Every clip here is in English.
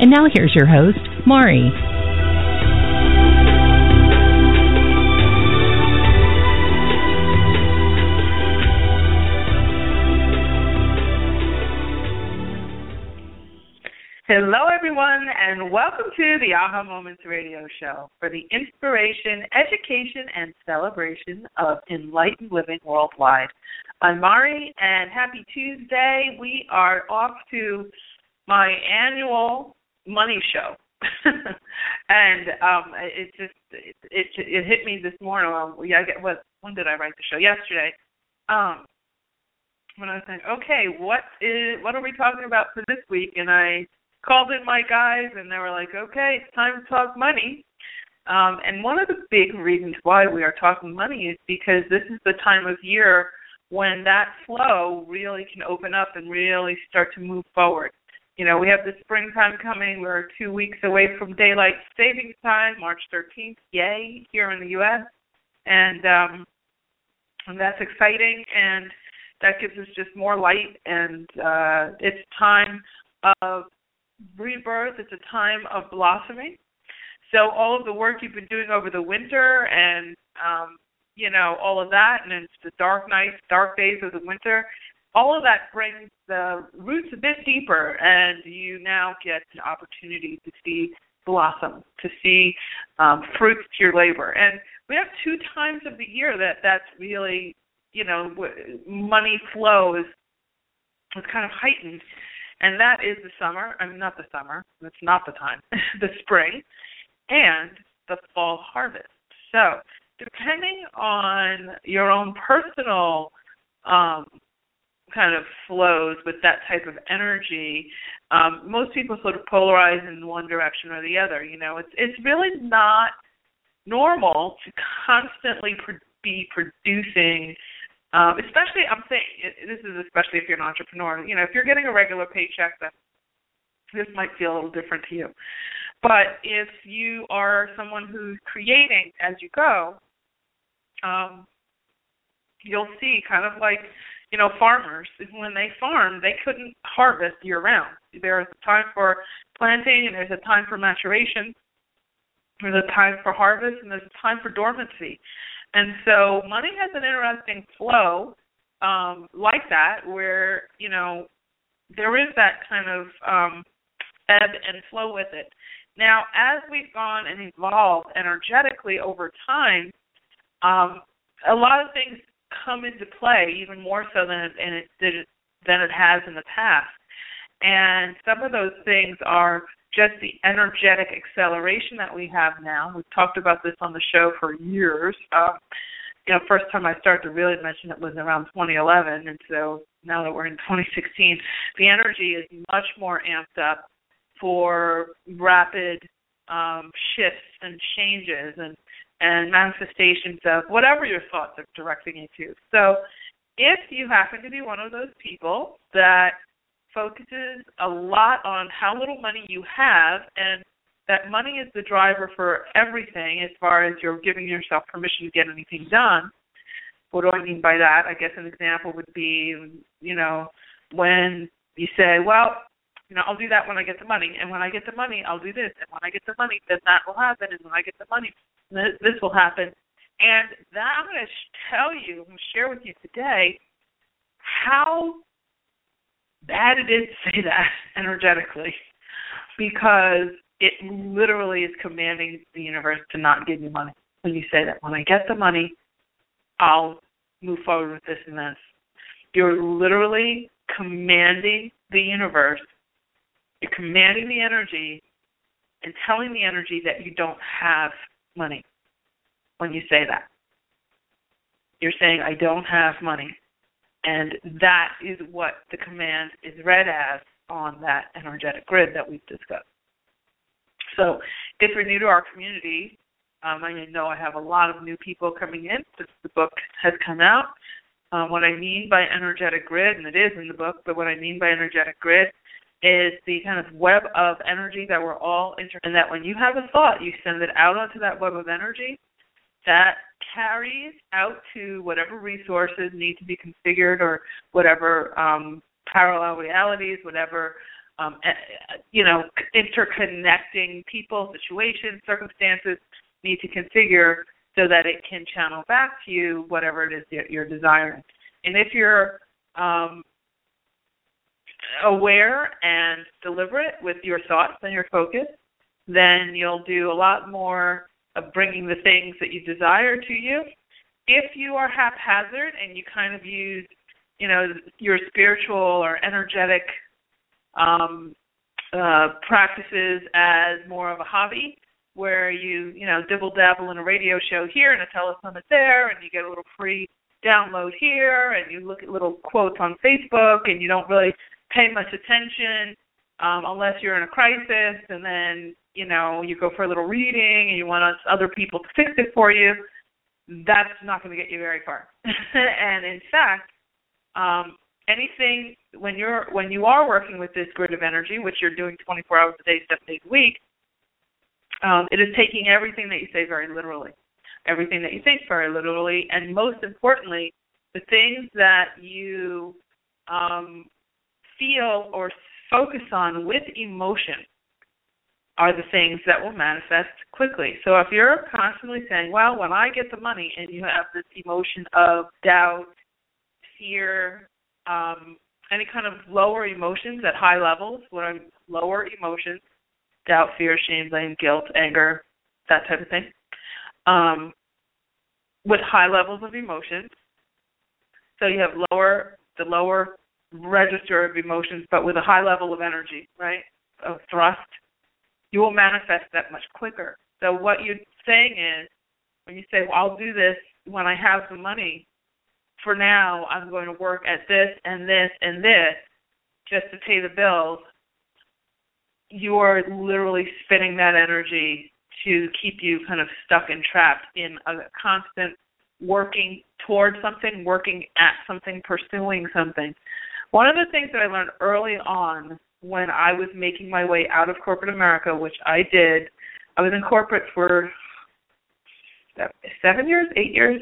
And now here's your host, Mari. Hello, everyone, and welcome to the Aha Moments Radio Show for the inspiration, education, and celebration of enlightened living worldwide. I'm Mari, and happy Tuesday. We are off to my annual money show. and um it just it, it it hit me this morning. Um, yeah, I get what when did I write the show? Yesterday. Um when I was saying, okay, what is what are we talking about for this week? And I called in my guys, and they were like, okay, it's time to talk money. Um, and one of the big reasons why we are talking money is because this is the time of year when that flow really can open up and really start to move forward. You know, we have the springtime coming. We're two weeks away from daylight savings time, March 13th. Yay, here in the U.S. And um, and that's exciting, and that gives us just more light. And uh, it's time of rebirth. It's a time of blossoming. So all of the work you've been doing over the winter and um, you know, all of that and it's the dark nights, dark days of the winter, all of that brings the roots a bit deeper and you now get an opportunity to see blossom, to see um, fruits to your labor. And we have two times of the year that that's really, you know, money flow is, is kind of heightened and that is the summer. I mean, not the summer. That's not the time. the spring, and the fall harvest. So, depending on your own personal um, kind of flows with that type of energy, um, most people sort of polarize in one direction or the other. You know, it's it's really not normal to constantly pro- be producing um, especially, I'm saying this is especially if you're an entrepreneur. You know, if you're getting a regular paycheck, then this might feel a little different to you. But if you are someone who's creating as you go, um, you'll see kind of like you know farmers when they farm they couldn't harvest year round there's a time for planting and there's a time for maturation there's a time for harvest and there's a time for dormancy and so money has an interesting flow um, like that, where you know there is that kind of um, ebb and flow with it. Now, as we've gone and evolved energetically over time, um, a lot of things come into play, even more so than it, it, than it has in the past. And some of those things are just the energetic acceleration that we have now. We've talked about this on the show for years. Uh, you know, first time I started to really mention it was around 2011, and so now that we're in 2016, the energy is much more amped up for rapid um, shifts and changes and and manifestations of whatever your thoughts are directing you to. So, if you happen to be one of those people that focuses a lot on how little money you have and that money is the driver for everything as far as you're giving yourself permission to get anything done. What do I mean by that? I guess an example would be, you know, when you say, well, you know, I'll do that when I get the money, and when I get the money, I'll do this, and when I get the money, then that will happen, and when I get the money, this will happen. And that I'm going to tell you, I'm going to share with you today how bad it is to say that energetically because it literally is commanding the universe to not give you money. When you say that, when I get the money, I'll move forward with this and this. You're literally commanding the universe, you're commanding the energy and telling the energy that you don't have money when you say that. You're saying, I don't have money. And that is what the command is read as on that energetic grid that we've discussed. So, if you're new to our community, um, I know I have a lot of new people coming in since the book has come out. Um, what I mean by energetic grid, and it is in the book, but what I mean by energetic grid is the kind of web of energy that we're all inter and that when you have a thought, you send it out onto that web of energy that carries out to whatever resources need to be configured or whatever um, parallel realities, whatever um, you know, interconnecting people, situations, circumstances need to configure so that it can channel back to you whatever it is that you're desiring. And if you're um, aware and deliberate with your thoughts and your focus, then you'll do a lot more of bringing the things that you desire to you. If you are haphazard and you kind of use, you know, your spiritual or energetic um, uh, practices as more of a hobby, where you you know dibble dabble in a radio show here and a telesummit there, and you get a little free download here, and you look at little quotes on Facebook, and you don't really pay much attention um, unless you're in a crisis, and then you know you go for a little reading, and you want other people to fix it for you. That's not going to get you very far. and in fact, um, anything when you're when you are working with this grid of energy, which you're doing 24 hours a day, seven days a week, um, it is taking everything that you say very literally, everything that you think very literally, and most importantly, the things that you um, feel or focus on with emotion are the things that will manifest quickly. So if you're constantly saying, well, when I get the money, and you have this emotion of doubt, fear, um, any kind of lower emotions at high levels, what I'm lower emotions, doubt, fear, shame, blame, guilt, anger, that type of thing, um, with high levels of emotions. So you have lower the lower register of emotions, but with a high level of energy, right, of thrust, you will manifest that much quicker. So what you're saying is, when you say, "Well, I'll do this when I have the money," for now, I'm going to work at this and this and this just to pay the bills, you are literally spinning that energy to keep you kind of stuck and trapped in a constant working towards something, working at something, pursuing something. One of the things that I learned early on when I was making my way out of corporate America, which I did, I was in corporate for seven years, eight years.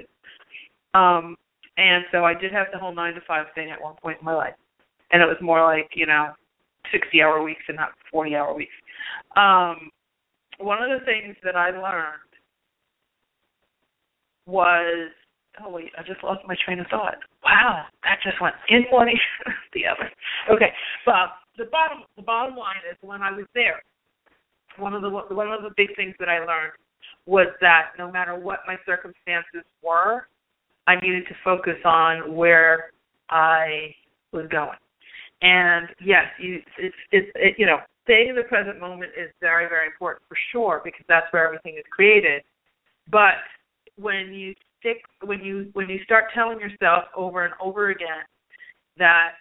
Um, and so I did have the whole nine to five thing at one point in my life. And it was more like, you know, sixty hour weeks and not forty hour weeks. Um one of the things that I learned was oh wait, I just lost my train of thought. Wow, that just went in one ear the other. Okay. But the bottom the bottom line is when I was there, one of the one of the big things that I learned was that no matter what my circumstances were, I needed to focus on where I was going. And yes, you it's it's it, you know staying in the present moment is very very important for sure because that's where everything is created. But when you stick when you when you start telling yourself over and over again that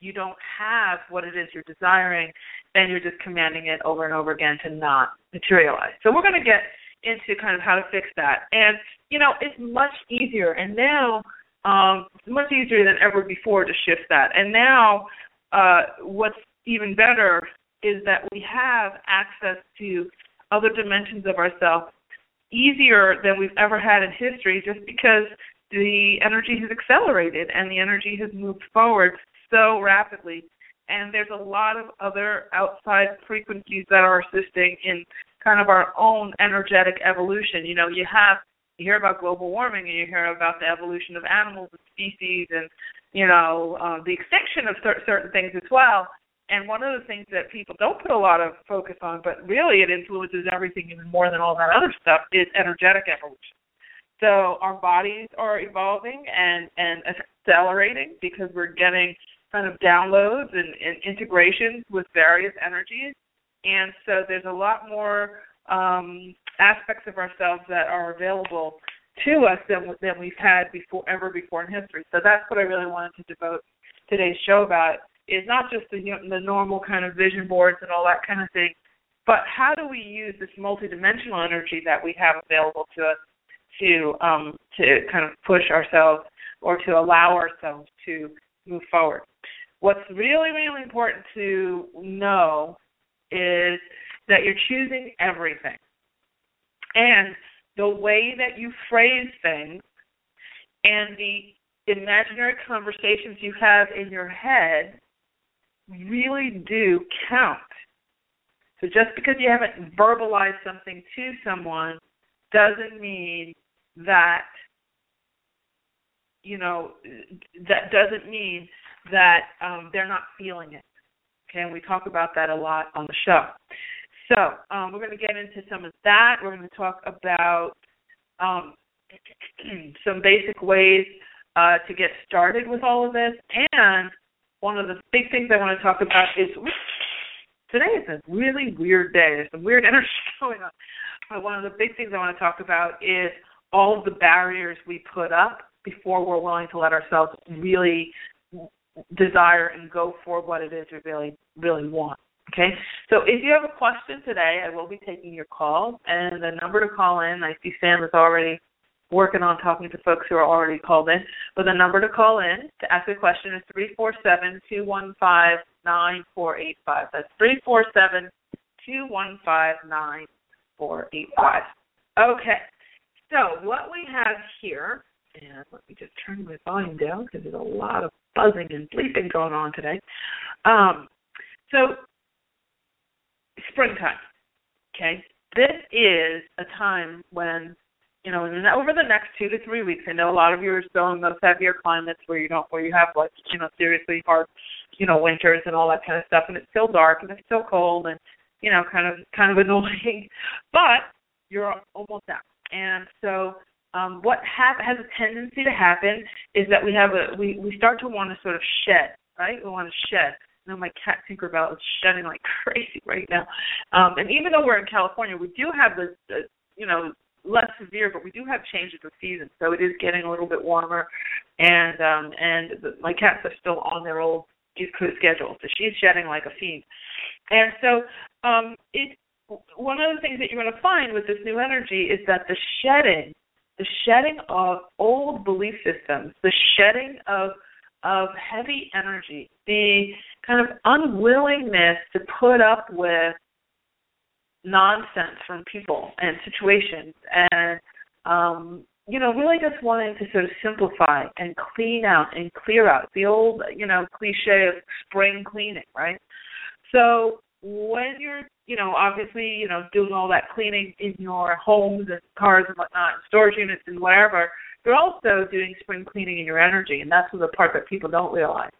you don't have what it is you're desiring, then you're just commanding it over and over again to not materialize. So we're going to get into kind of how to fix that. And you know, it's much easier, and now um, much easier than ever before to shift that. And now, uh, what's even better is that we have access to other dimensions of ourselves easier than we've ever had in history, just because the energy has accelerated and the energy has moved forward so rapidly. And there's a lot of other outside frequencies that are assisting in kind of our own energetic evolution. You know, you have you hear about global warming and you hear about the evolution of animals and species and you know uh, the extinction of cer- certain things as well. And one of the things that people don't put a lot of focus on, but really it influences everything even more than all that other stuff, is energetic evolution. So our bodies are evolving and and accelerating because we're getting kind of downloads and, and integrations with various energies and so there's a lot more um, aspects of ourselves that are available to us than than we've had before ever before in history. So that's what I really wanted to devote today's show about is not just the the normal kind of vision boards and all that kind of thing, But how do we use this multidimensional energy that we have available to us to um, to kind of push ourselves or to allow ourselves to move forward? What's really, really important to know is that you're choosing everything. And the way that you phrase things and the imaginary conversations you have in your head really do count. So just because you haven't verbalized something to someone doesn't mean that you know that doesn't mean that um, they're not feeling it. Okay, and we talk about that a lot on the show. So um, we're going to get into some of that. We're going to talk about um, some basic ways uh, to get started with all of this. And one of the big things I want to talk about is today is a really weird day. There's some weird energy going on. But one of the big things I want to talk about is all of the barriers we put up before we're willing to let ourselves really desire and go for what it is we really, really want. Okay, so if you have a question today, I will be taking your call, and the number to call in, I see Sam is already working on talking to folks who are already called in. But the number to call in to ask a question is three four seven two one five nine four eight five. That's three four seven two one five nine four eight five. Okay. So what we have here, and let me just turn my volume down because there's a lot of buzzing and bleeping going on today. Um, so springtime. Okay, this is a time when you know, over the next two to three weeks, I know a lot of you are still in those heavier climates where you don't, where you have like, you know, seriously hard, you know, winters and all that kind of stuff, and it's still dark and it's still cold and, you know, kind of, kind of annoying, but you're almost out. And so, um, what have, has a tendency to happen is that we have a, we we start to want to sort of shed, right? We want to shed. You know, my cat Tinkerbell is shedding like crazy right now. Um, and even though we're in California, we do have the, the you know less severe, but we do have changes of season, so it is getting a little bit warmer, and um and the, my cats are still on their old East Coast schedule, so she's shedding like a fiend, and so um it one of the things that you're going to find with this new energy is that the shedding, the shedding of old belief systems, the shedding of of heavy energy, the kind of unwillingness to put up with nonsense from people and situations. And um you know really just wanting to sort of simplify and clean out and clear out the old you know cliche of spring cleaning right? So when you're you know obviously you know doing all that cleaning in your homes and cars and whatnot storage units and whatever you're also doing spring cleaning in your energy and that's the part that people don't realize.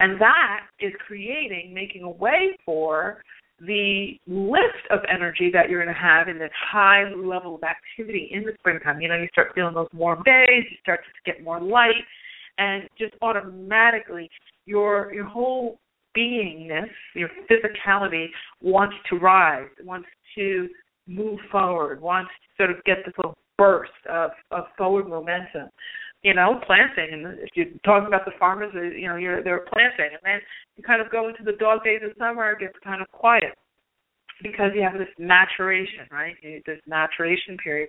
And that is creating making a way for the lift of energy that you're going to have in this high level of activity in the springtime. You know, you start feeling those warm days, you start to get more light, and just automatically your your whole beingness, your physicality wants to rise, wants to move forward, wants to sort of get this little burst of, of forward momentum you know, planting. And if you're talking about the farmers, uh, you know, you're they're planting, and then you kind of go into the dog days of summer, it gets kind of quiet because you have this maturation, right? This maturation period,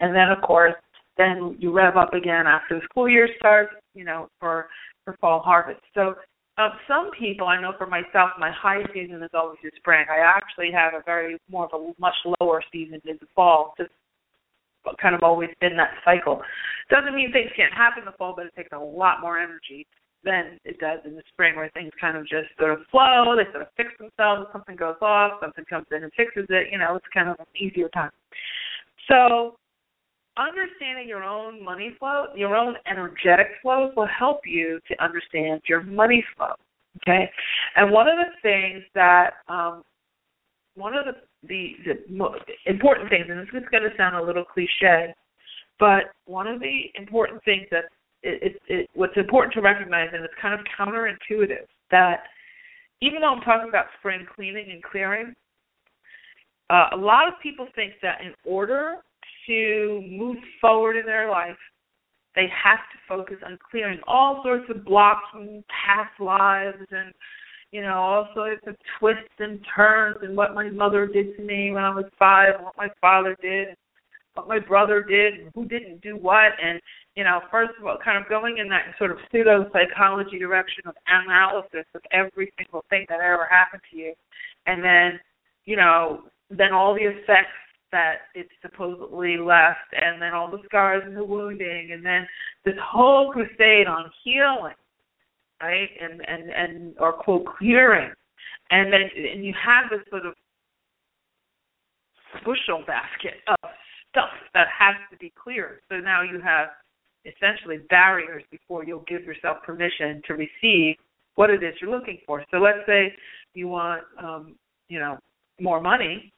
and then of course, then you rev up again after the school year starts, you know, for for fall harvest. So. Um, some people, I know for myself, my high season is always the spring. I actually have a very more of a much lower season in the fall, just kind of always been that cycle. Doesn't mean things can't happen in the fall, but it takes a lot more energy than it does in the spring, where things kind of just sort of flow. They sort of fix themselves. Something goes off, something comes in and fixes it. You know, it's kind of an easier time. So, understanding your own money flow, your own energetic flows, will help you to understand your money flow. Okay, and one of the things that um, one of the the, the important things, and this is going to sound a little cliche, but one of the important things that it, it, it, what's important to recognize, and it's kind of counterintuitive, that even though I'm talking about spring cleaning and clearing, uh, a lot of people think that in order to move forward in their life, they have to focus on clearing all sorts of blocks from past lives and you know, all sorts of twists and turns and what my mother did to me when I was five, what my father did, what my brother did, who didn't do what, and you know, first of all, kind of going in that sort of pseudo psychology direction of analysis of every single thing that ever happened to you, and then, you know, then all the effects that it supposedly left, and then all the scars and the wounding, and then this whole crusade on healing right? And and and or quote clearing, and then and you have this sort of bushel basket of stuff that has to be cleared. So now you have essentially barriers before you'll give yourself permission to receive what it is you're looking for. So let's say you want, um, you know, more money,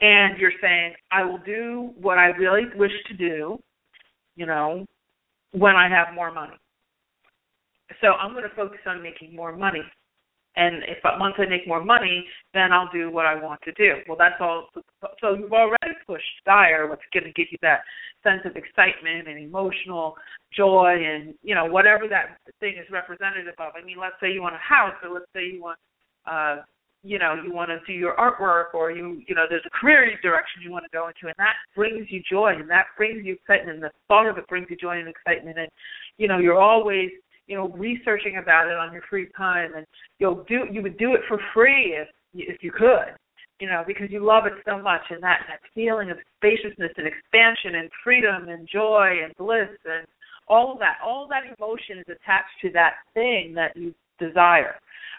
and you're saying, I will do what I really wish to do, you know, when I have more money. So I'm going to focus on making more money. And if once I make more money, then I'll do what I want to do. Well, that's all. So you've already pushed desire, what's going to give you that sense of excitement and emotional joy, and you know whatever that thing is representative of. I mean, let's say you want a house, or let's say you want, uh, you know, you want to do your artwork, or you, you know, there's a career direction you want to go into, and that brings you joy, and that brings you excitement, and the thought of it brings you joy and excitement, and you know, you're always you know researching about it on your free time and you'll do you would do it for free if if you could you know because you love it so much and that that feeling of spaciousness and expansion and freedom and joy and bliss and all of that all of that emotion is attached to that thing that you desire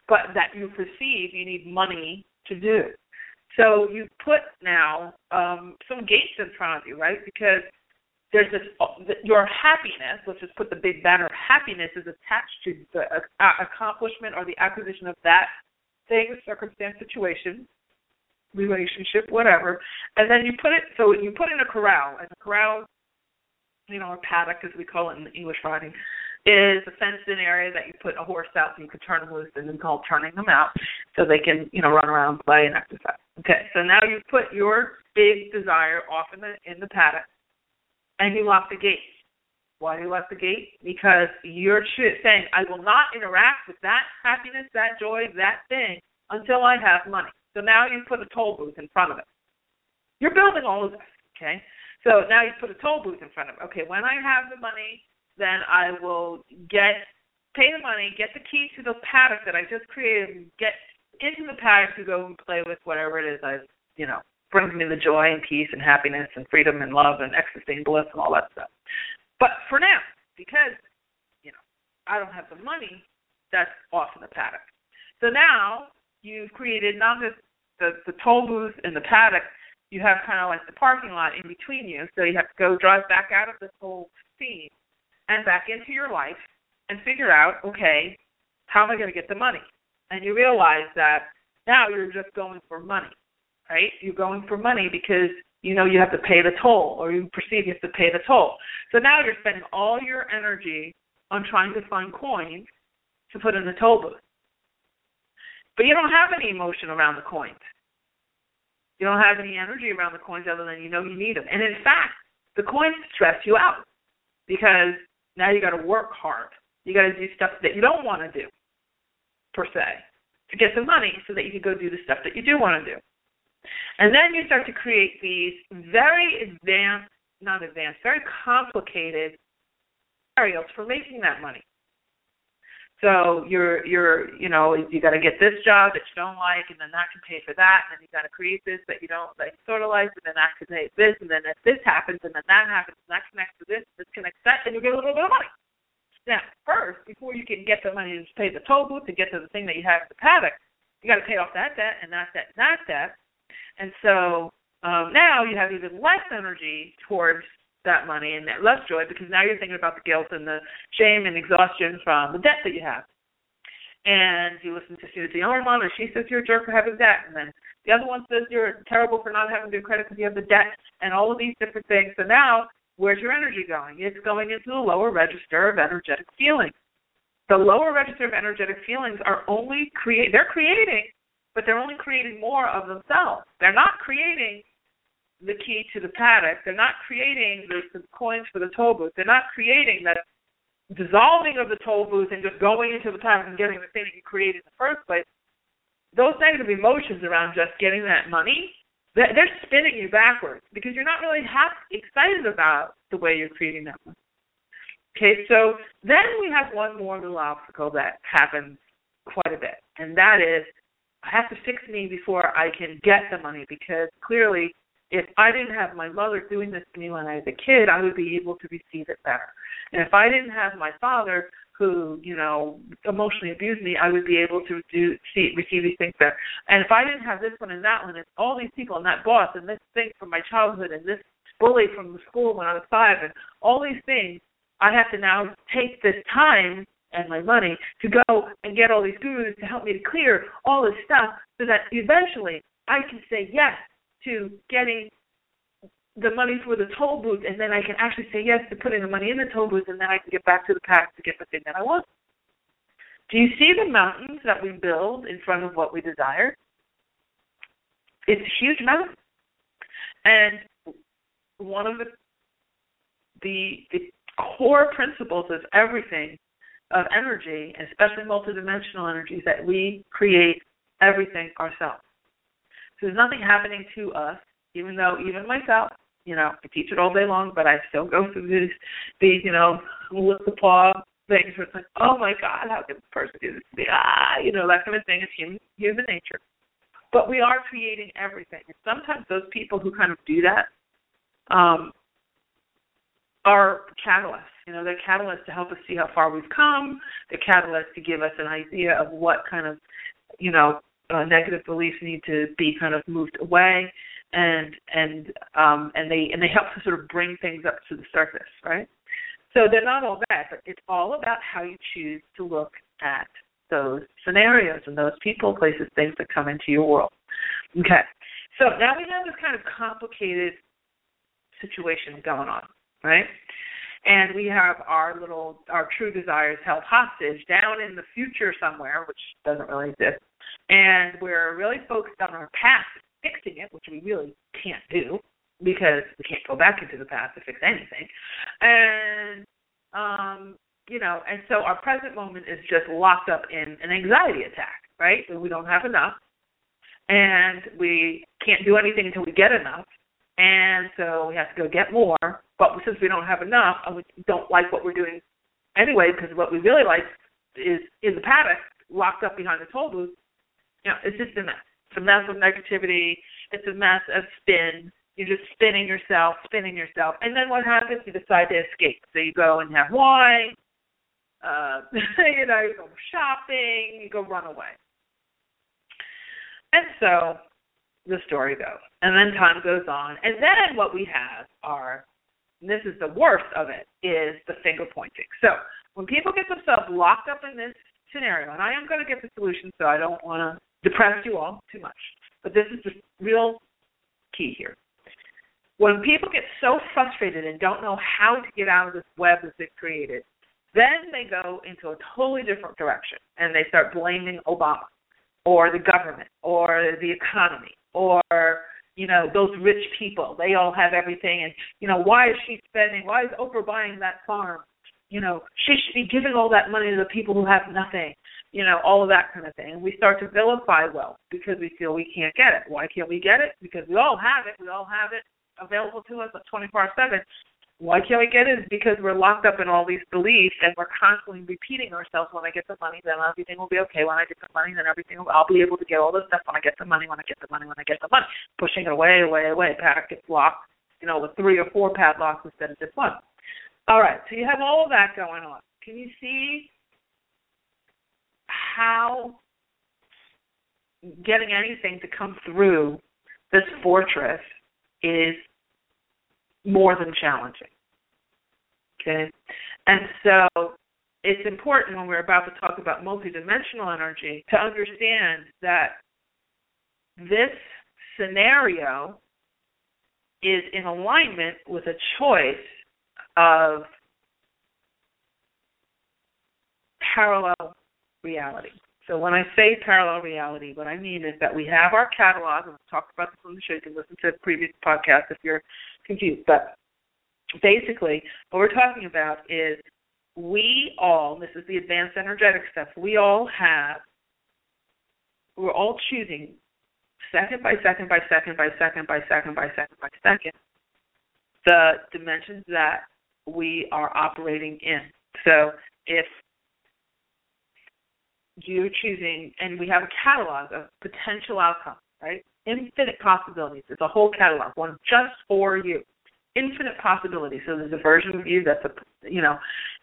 but that you perceive you need money to do. So you put now um some gates in front of you right? Because there's this your happiness let's just put the big banner of happiness is attached to the accomplishment or the acquisition of that thing circumstance situation relationship whatever and then you put it so you put in a corral and a corral you know a paddock as we call it in the english riding is a fenced in area that you put a horse out so you could turn them loose and then called turning them out so they can you know run around play and exercise. Okay so now you put your big desire off in the in the paddock and you lock the gate. Why do you lock the gate? Because you're saying, I will not interact with that happiness, that joy, that thing until I have money. So now you put a toll booth in front of it. You're building all of this, okay? So now you put a toll booth in front of it. Okay, when I have the money, then I will get pay the money, get the key to the paddock that I just created, get into the paddock to go and play with whatever it is I, you know, brings me the joy and peace and happiness and freedom and love and ecstasy and bliss and all that stuff. But for now, because you know I don't have the money, that's off in the paddock. So now you've created not just the the toll booth and the paddock, you have kind of like the parking lot in between you. So you have to go drive back out of this whole scene and back into your life and figure out, okay, how am I going to get the money? And you realize that now you're just going for money right? You're going for money because you know you have to pay the toll or you perceive you have to pay the toll. So now you're spending all your energy on trying to find coins to put in the toll booth. But you don't have any emotion around the coins. You don't have any energy around the coins other than you know you need them. And in fact, the coins stress you out because now you got to work hard. You got to do stuff that you don't want to do, per se, to get the money so that you can go do the stuff that you do want to do. And then you start to create these very advanced, not advanced, very complicated scenarios for making that money. So you're you're you know you got to get this job that you don't like, and then that can pay for that, and then you got to create this that you don't like sort of like, and then that can pay this, and then if this happens, and then that happens, and that connects to this, this connects that, and you get a little bit of money. Now, first, before you can get the money to pay the toll booth to get to the thing that you have in the paddock, you got to pay off that debt and that debt and that debt, and so um, now you have even less energy towards that money and that less joy because now you're thinking about the guilt and the shame and exhaustion from the debt that you have. And you listen to Suze Orman, and she says you're a jerk for having debt, and then the other one says you're terrible for not having good credit because you have the debt, and all of these different things. So now, where's your energy going? It's going into the lower register of energetic feelings. The lower register of energetic feelings are only create they're creating but they're only creating more of themselves. They're not creating the key to the paddock. They're not creating the, the coins for the toll booth. They're not creating that dissolving of the toll booth and just going into the past and getting the thing that you created in the first place, those negative emotions around just getting that money, they're spinning you backwards because you're not really happy, excited about the way you're creating that money. Okay, so then we have one more little obstacle that happens quite a bit, and that is have to fix me before I can get the money because clearly if I didn't have my mother doing this to me when I was a kid, I would be able to receive it better. And if I didn't have my father who, you know, emotionally abused me, I would be able to do see receive these things better. And if I didn't have this one and that one and all these people and that boss and this thing from my childhood and this bully from the school when I was five and all these things, I have to now take this time and my money to go and get all these gurus to help me to clear all this stuff so that eventually I can say yes to getting the money for the toll booth and then I can actually say yes to putting the money in the toll booth and then I can get back to the pack to get the thing that I want. Do you see the mountains that we build in front of what we desire? It's a huge mountain. And one of the the, the core principles of everything of energy, especially multidimensional energies, that we create everything ourselves. So there's nothing happening to us, even though even myself, you know, I teach it all day long, but I still go through these these, you know, lift the paw things where it's like, Oh my God, how can this person do this to me? Ah, you know, that kind of thing. It's human human nature. But we are creating everything. And sometimes those people who kind of do that, um, are catalysts. You know, they're catalysts to help us see how far we've come. They're catalysts to give us an idea of what kind of, you know, uh, negative beliefs need to be kind of moved away, and and um, and they and they help to sort of bring things up to the surface, right? So they're not all bad, but it's all about how you choose to look at those scenarios and those people, places, things that come into your world. Okay. So now we have this kind of complicated situation going on right? And we have our little, our true desires held hostage down in the future somewhere, which doesn't really exist. And we're really focused on our past, fixing it, which we really can't do because we can't go back into the past to fix anything. And um, you know, and so our present moment is just locked up in an anxiety attack, right? we don't have enough, and we can't do anything until we get enough, and so we have to go get more. But since we don't have enough, and we don't like what we're doing anyway, because what we really like is in the paddock, locked up behind the toll booth. You know, it's just a mess. It's a mess of negativity. It's a mess of spin. You're just spinning yourself, spinning yourself, and then what happens? You decide to escape. So you go and have wine. Uh, you know, you go shopping. You go run away. And so the story goes. And then time goes on. And then what we have are, this is the worst of it, is the finger pointing. So when people get themselves locked up in this scenario, and I am going to get the solution, so I don't want to depress you all too much, but this is the real key here. When people get so frustrated and don't know how to get out of this web that they've created, then they go into a totally different direction and they start blaming Obama or the government or the economy or you know those rich people. They all have everything. And you know why is she spending why is oprah buying that farm? You know she should be giving all that money to the people who have nothing you know all of that kind of thing. And we start to vilify wealth because we feel we can't get it. Why can't we get it? Because we all have it. We all have it available to us at 24 7 why can't we get it? Is because we're locked up in all these beliefs and we're constantly repeating ourselves. When I get the money, then everything will be okay. When I get the money, then everything will, I'll be able to get all this stuff. When I get the money, when I get the money, when I get the money, pushing it away, away, away. Paddock gets locked, you know, with three or four padlocks instead of just one. All right, so you have all of that going on. Can you see how getting anything to come through this fortress is more than challenging. Okay? And so it's important when we're about to talk about multidimensional energy to understand that this scenario is in alignment with a choice of parallel reality. So when I say parallel reality, what I mean is that we have our catalog, and I've talked about this on the show. You can listen to previous podcasts if you're confused. But basically, what we're talking about is we all, this is the advanced energetic stuff, we all have, we're all choosing second by second by second by second by second by second by second the dimensions that we are operating in. So if you're choosing, and we have a catalog of potential outcomes, right? Infinite possibilities. It's a whole catalog, one just for you. Infinite possibilities. So there's a version of you that's a, you know,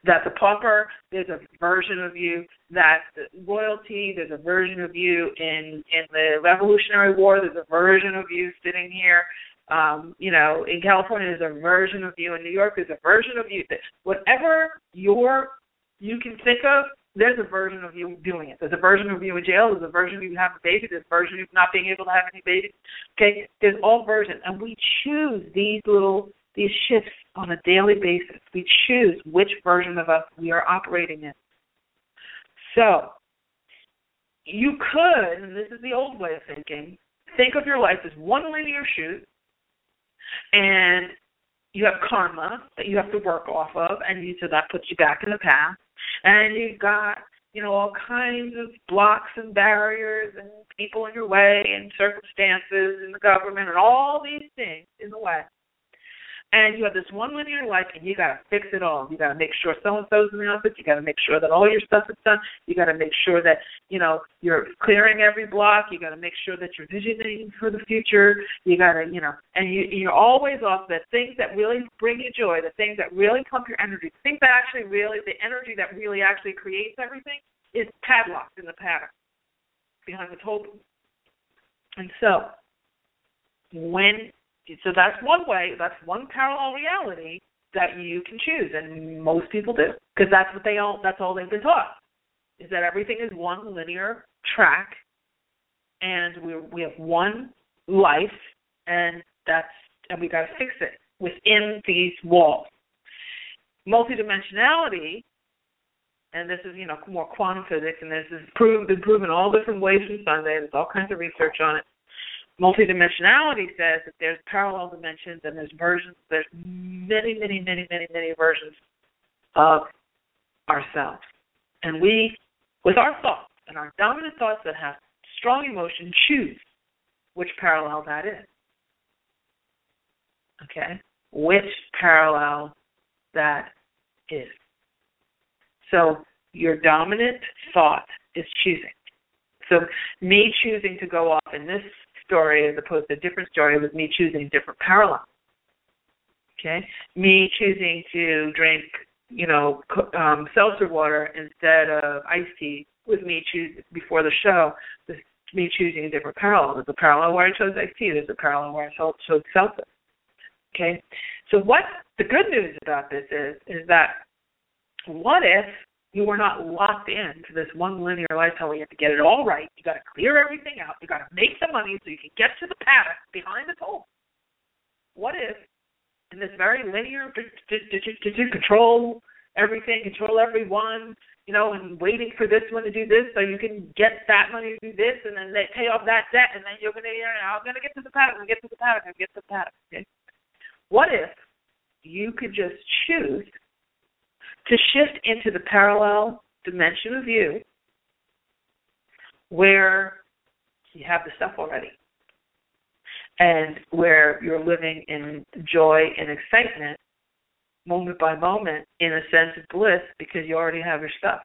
that's a pauper. There's a version of you that's royalty. There's a version of you in in the Revolutionary War. There's a version of you sitting here um, you know, in California, there's a version of you. In New York, there's a version of you. that Whatever your you can think of, there's a version of you doing it. There's a version of you in jail. There's a version of you having a baby. There's a version of you not being able to have any babies. Okay, there's all versions, and we choose these little these shifts on a daily basis. We choose which version of us we are operating in. So you could, and this is the old way of thinking, think of your life as one linear shoot, and you have karma that you have to work off of, and you, so that puts you back in the path. And you've got you know all kinds of blocks and barriers and people in your way and circumstances and the government and all these things in the way and you have this one linear life and you got to fix it all. You got to make sure so and so's in the office. You got to make sure that all your stuff is done. You got to make sure that you know you're clearing every block. You got to make sure that you're visioning for the future. You got to you know, and you you're always off the things that really bring you joy, the things that really pump your energy, the things that actually really the energy that really actually creates everything is padlocked in the pattern behind the totem. And so when so that's one way, that's one parallel reality that you can choose, and most people do because that's what they all that's all they've been taught is that everything is one linear track, and we we have one life, and that's and we got to fix it within these walls. Multidimensionality, and this is you know more quantum physics, and this is proved been proven all different ways from Sunday. There's all kinds of research on it multidimensionality says that there's parallel dimensions and there's versions there's many many many many many versions of ourselves. And we with our thoughts and our dominant thoughts that have strong emotion choose which parallel that is. Okay? Which parallel that is. So your dominant thought is choosing. So me choosing to go off in this story as opposed to a different story was me choosing different parallel. Okay, me choosing to drink, you know, um, seltzer water instead of iced tea was me choosing before the show. Was me choosing a different parallel. There's a parallel where I chose iced tea. There's a parallel where I chose seltzer. Okay, so what the good news about this is is that what if you are not locked into this one linear lifestyle you have to get it all right. You got to clear everything out. You got to make the money so you can get to the paddock behind the toll. What if, in this very linear, did you control everything, control everyone, you know, and waiting for this one to do this so you can get that money to do this, and then they pay off that debt, and then you're gonna, you know, I'm gonna get to the paddock, and get to the paddock, and get to the paddock. Okay? What if you could just choose to shift into the parallel dimension of you where you have the stuff already and where you're living in joy and excitement moment by moment in a sense of bliss because you already have your stuff.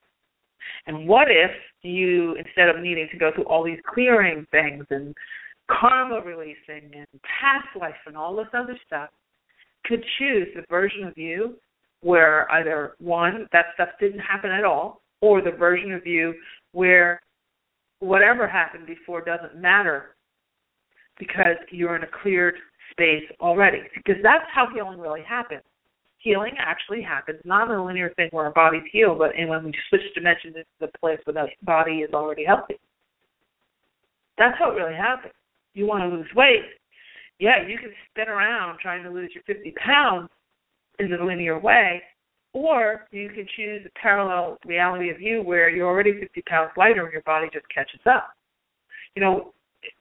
And what if you, instead of needing to go through all these clearing things and karma releasing and past life and all this other stuff, could choose the version of you where either one, that stuff didn't happen at all, or the version of you where whatever happened before doesn't matter because you're in a cleared space already. Because that's how healing really happens. Healing actually happens not in a linear thing where our bodies heal, but in when we switch dimensions into the place where the body is already healthy. That's how it really happens. You want to lose weight, yeah, you can spin around trying to lose your 50 pounds, in the linear way, or you can choose a parallel reality of you where you're already 50 pounds lighter and your body just catches up. You know,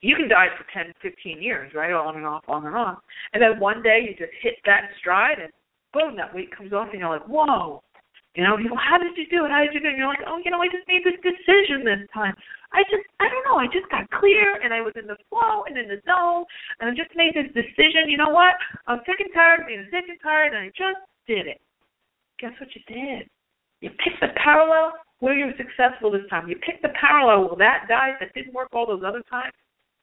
you can diet for 10, 15 years, right, on and off, on and on, and then one day you just hit that stride and boom, that weight comes off and you're like, whoa, You know, people, how did you do it? How did you do it? And you're like, oh, you know, I just made this decision this time. I just, I don't know, I just got clear and I was in the flow and in the zone and I just made this decision. You know what? I'm sick and tired of being sick and tired and I just did it. Guess what you did? You picked the parallel where you were successful this time. You picked the parallel. Well, that diet that didn't work all those other times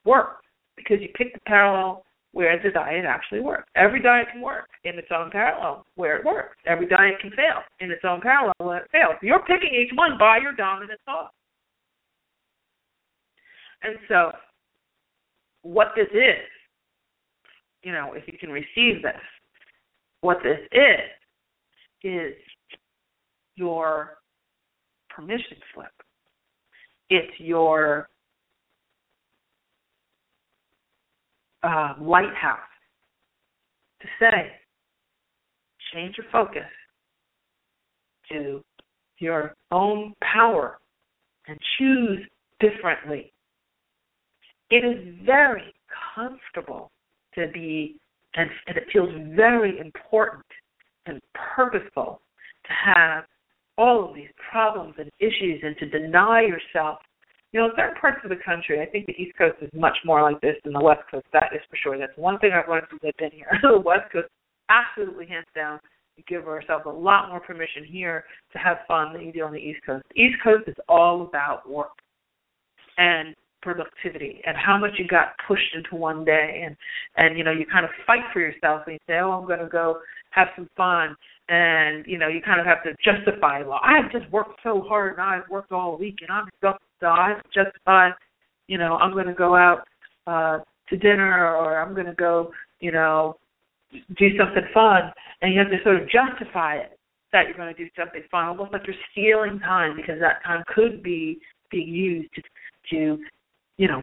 worked because you picked the parallel where the diet actually works. Every diet can work in its own parallel where it works. Every diet can fail in its own parallel where it fails. You're picking each one by your dominant thought. And so, what this is, you know, if you can receive this, what this is, is your permission slip. It's your uh, lighthouse to say, change your focus to your own power and choose differently. It is very comfortable to be, and, and it feels very important and purposeful to have all of these problems and issues and to deny yourself you know, in certain parts of the country, I think the East Coast is much more like this than the West Coast. That is for sure. That's one thing I've learned since I've been here. the West Coast, absolutely hands down, give ourselves a lot more permission here to have fun than you do on the East Coast. The East Coast is all about work and productivity and how much you got pushed into one day. And and you know you kind of fight for yourself and you say oh i'm going to go have some fun. And you know you kind of have to justify well i've just worked so hard and i've worked all week and i'm exhausted so i justify you know i'm going to go out uh to dinner or i'm going to go you know do something fun. And you have to sort of justify it that you're going to do something fun almost like you're stealing time because that time could be being used to you know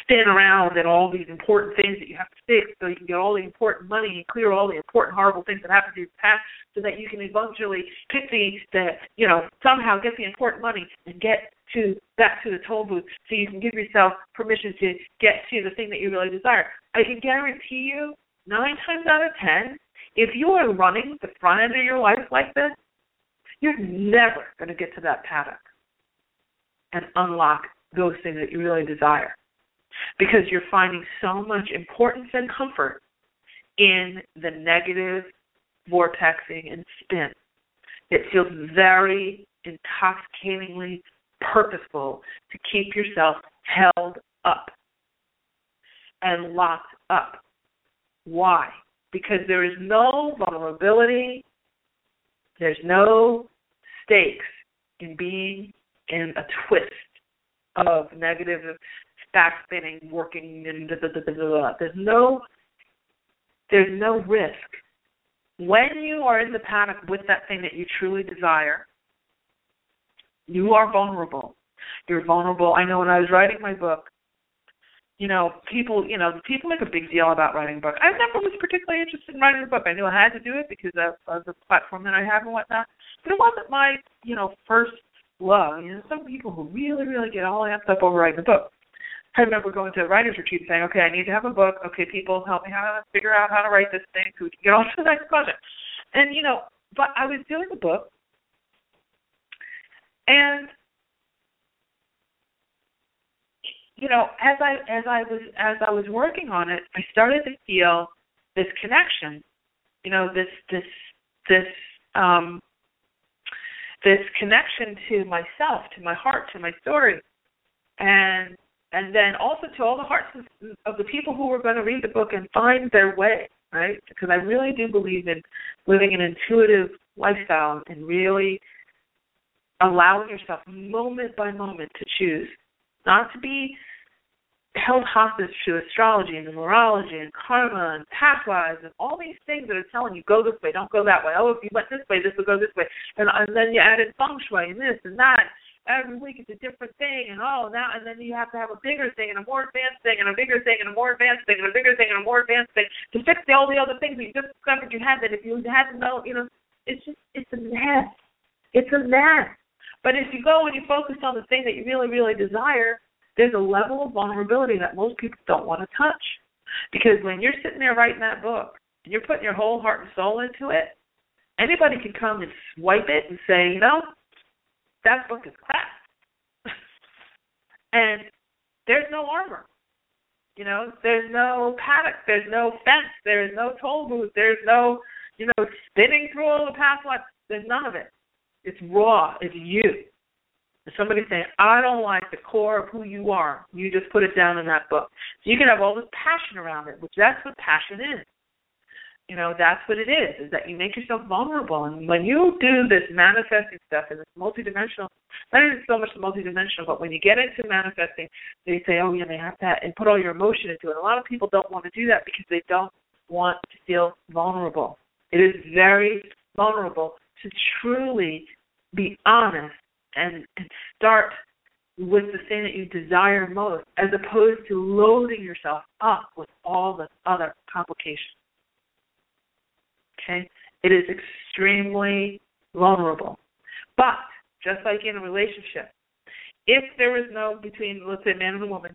spin around and all these important things that you have to fix so you can get all the important money and clear all the important horrible things that happened to your past so that you can eventually pick the the you know somehow get the important money and get to back to the toll booth so you can give yourself permission to get to the thing that you really desire. I can guarantee you nine times out of ten, if you are running the front end of your life like this, you're never going to get to that paddock and unlock those things that you really desire because you're finding so much importance and comfort in the negative vortexing and spin. It feels very intoxicatingly purposeful to keep yourself held up and locked up. Why? Because there is no vulnerability, there's no stakes in being in a twist of negative backspinning, working, and da, da, da. there's no there's no risk when you are in the panic with that thing that you truly desire. You are vulnerable. You're vulnerable. I know when I was writing my book, you know, people, you know, people make a big deal about writing a book. I never was particularly interested in writing a book. I knew I had to do it because of, of the platform that I have and whatnot. But it wasn't my, you know, first love. You know, some people who really, really get all amped up over writing a book. I remember going to a writer's retreat saying, okay, I need to have a book. Okay, people, help me how to figure out how to write this thing so we can get on to the next project. And, you know, but I was doing the book, and you know, as I as I was as I was working on it, I started to feel this connection, you know, this this this um this connection to myself, to my heart, to my story. And and then also to all the hearts of the people who were going to read the book and find their way, right? Because I really do believe in living an intuitive lifestyle and really allowing yourself moment by moment to choose, not to be held hostage to astrology and numerology and karma and pathwise and all these things that are telling you go this way, don't go that way. Oh, if you went this way, this will go this way, and, and then you added feng shui and this and that. Every week it's a different thing and oh now and then you have to have a bigger thing and a more advanced thing and a bigger thing and a more advanced thing and a bigger thing and a more advanced thing to fix the, all the other things you just discovered you had that if you hadn't known you know it's just it's a mess. It's a mess. But if you go and you focus on the thing that you really really desire there's a level of vulnerability that most people don't want to touch because when you're sitting there writing that book and you're putting your whole heart and soul into it Anybody can come and swipe it and say, you know, that book is crap. and there's no armor. You know, there's no paddock, there's no fence, there's no toll booth, there's no, you know, spinning through all the pathways. There's none of it. It's raw. It's you. Somebody saying, I don't like the core of who you are. You just put it down in that book. So you can have all this passion around it, which that's what passion is you know that's what it is is that you make yourself vulnerable and when you do this manifesting stuff and it's multidimensional not even so much multidimensional but when you get into manifesting they say oh yeah they have to and put all your emotion into it a lot of people don't want to do that because they don't want to feel vulnerable it is very vulnerable to truly be honest and and start with the thing that you desire most as opposed to loading yourself up with all the other complications Okay? It is extremely vulnerable. But just like in a relationship, if there is no between let's say man and a woman,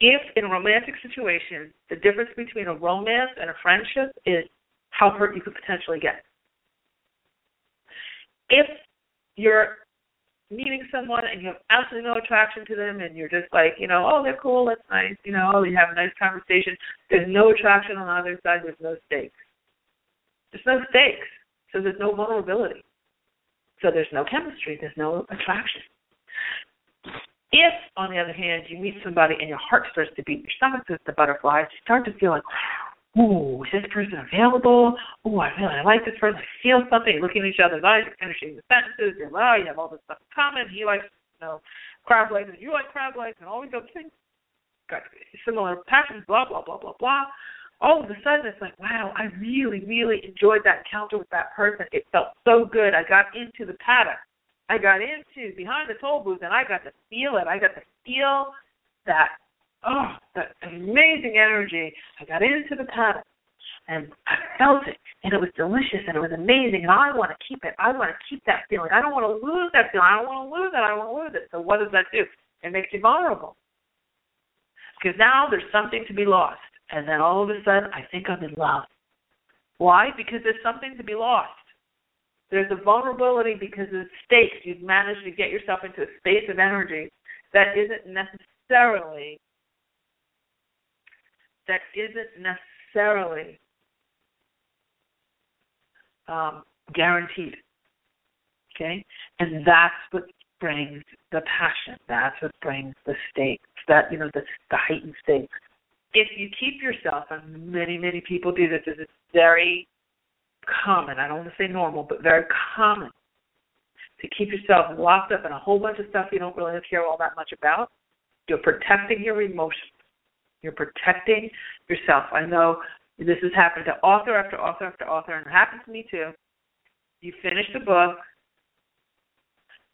if in a romantic situation the difference between a romance and a friendship is how hurt you could potentially get. If you're meeting someone and you have absolutely no attraction to them and you're just like, you know, oh they're cool, that's nice, you know, you have a nice conversation, there's no attraction on the other side, there's no stakes. There's no stakes, so there's no vulnerability. So there's no chemistry, there's no attraction. If, on the other hand, you meet somebody and your heart starts to beat, your stomach starts to butterfly, you start to feel like, ooh, is this person available? Ooh, I really like this person. I feel something. Looking at each other's eyes, finishing the sentences. You're like, oh, you have all this stuff in common. He likes, you know, crab legs, and you like crab legs, and all these other things. Got similar passions. Blah blah blah blah blah all of a sudden it's like, wow, I really, really enjoyed that encounter with that person. It felt so good. I got into the paddock. I got into behind the toll booth and I got to feel it. I got to feel that oh, that amazing energy. I got into the paddock and I felt it and it was delicious and it was amazing and I want to keep it. I want to keep that feeling. I don't want to lose that feeling. I don't want to lose it. I don't want to lose it. So what does that do? It makes you vulnerable. Because now there's something to be lost and then all of a sudden I think I'm in love. Why? Because there's something to be lost. There's a vulnerability because of stakes. You've managed to get yourself into a space of energy that isn't necessarily that isn't necessarily um, guaranteed. Okay, and that's what brings the passion. That's what brings the stakes. That you know the the heightened stakes if you keep yourself, and many, many people do this, this is very common, I don't want to say normal, but very common to keep yourself locked up in a whole bunch of stuff you don't really care all that much about. You're protecting your emotions. You're protecting yourself. I know this has happened to author after author after author, and it happened to me too. You finish the book,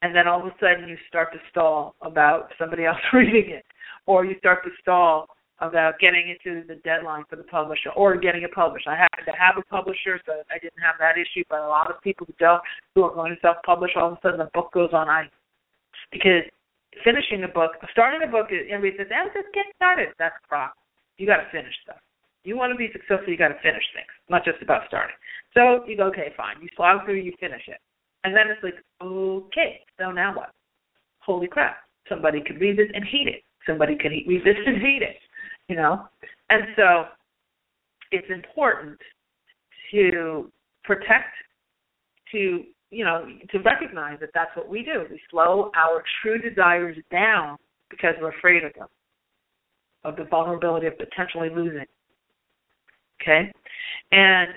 and then all of a sudden you start to stall about somebody else reading it, or you start to stall about getting into the deadline for the publisher or getting it published. I happen to have a publisher, so I didn't have that issue. But a lot of people who don't, who are going to self-publish, all of a sudden the book goes on ice because finishing a book, starting a book, and everybody says, "Oh, just get started." That's crap. You got to finish stuff. You want to be successful, you got to finish things, not just about starting. So you go, okay, fine. You slog through, you finish it, and then it's like, okay, so now what? Holy crap! Somebody could read this and hate it. Somebody could read this and hate it you know? And so it's important to protect, to, you know, to recognize that that's what we do. We slow our true desires down because we're afraid of them, of the vulnerability of potentially losing. Okay? And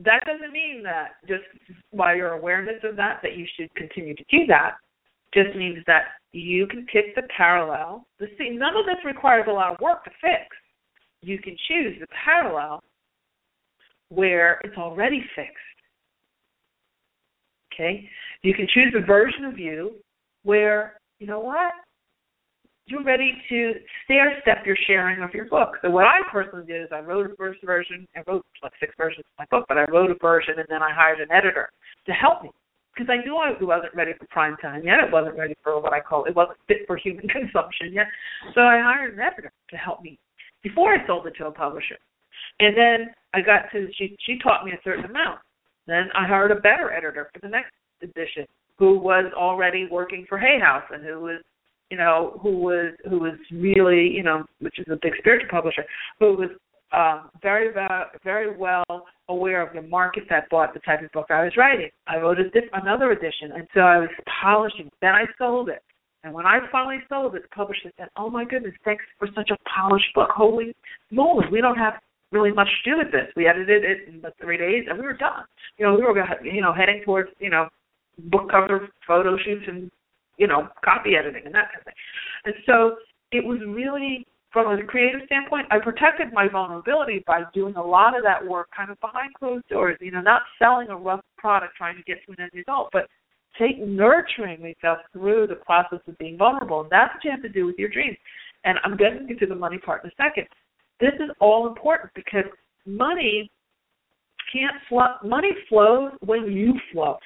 that doesn't mean that just by your awareness of that, that you should continue to do that just means that you can pick the parallel. The see, none of this requires a lot of work to fix. You can choose the parallel where it's already fixed. Okay? You can choose a version of you where, you know what? You're ready to stair step your sharing of your book. So what I personally did is I wrote a first version. I wrote like six versions of my book, but I wrote a version and then I hired an editor to help me because I knew I wasn't ready for prime time yet. It wasn't ready for what I call it wasn't fit for human consumption yet. So I hired an editor to help me before I sold it to a publisher. And then I got to she she taught me a certain amount. Then I hired a better editor for the next edition who was already working for Hay House and who was you know, who was who was really, you know, which is a big spiritual publisher, who was uh, very very well aware of the market that bought the type of book I was writing. I wrote a diff- another edition, and so I was polishing. Then I sold it, and when I finally sold it, the publisher said, "Oh my goodness, thanks for such a polished book. Holy moly, we don't have really much to do with this. We edited it in the three days, and we were done. You know, we were you know heading towards you know book cover photo shoots and you know copy editing and that kind of thing. And so it was really from a creative standpoint, I protected my vulnerability by doing a lot of that work kind of behind closed doors, you know, not selling a rough product trying to get to an end result, but take nurturing myself through the process of being vulnerable. And that's what you have to do with your dreams. And I'm getting into the money part in a second. This is all important because money can't flow money flows when you flow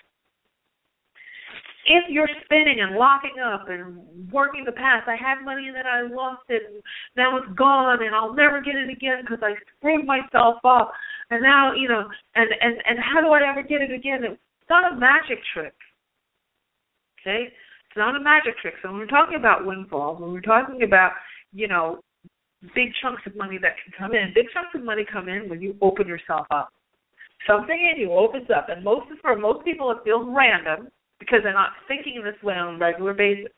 if you're spinning and locking up and working the past, I had money and then I lost it and now it's gone and I'll never get it again because I screwed myself up. And now, you know, and and and how do I ever get it again? It's not a magic trick. Okay, it's not a magic trick. So when we're talking about windfalls, when we're talking about, you know, big chunks of money that can come in, big chunks of money come in when you open yourself up. Something in you opens up, and most for most people it feels random because they're not thinking this way on a regular basis.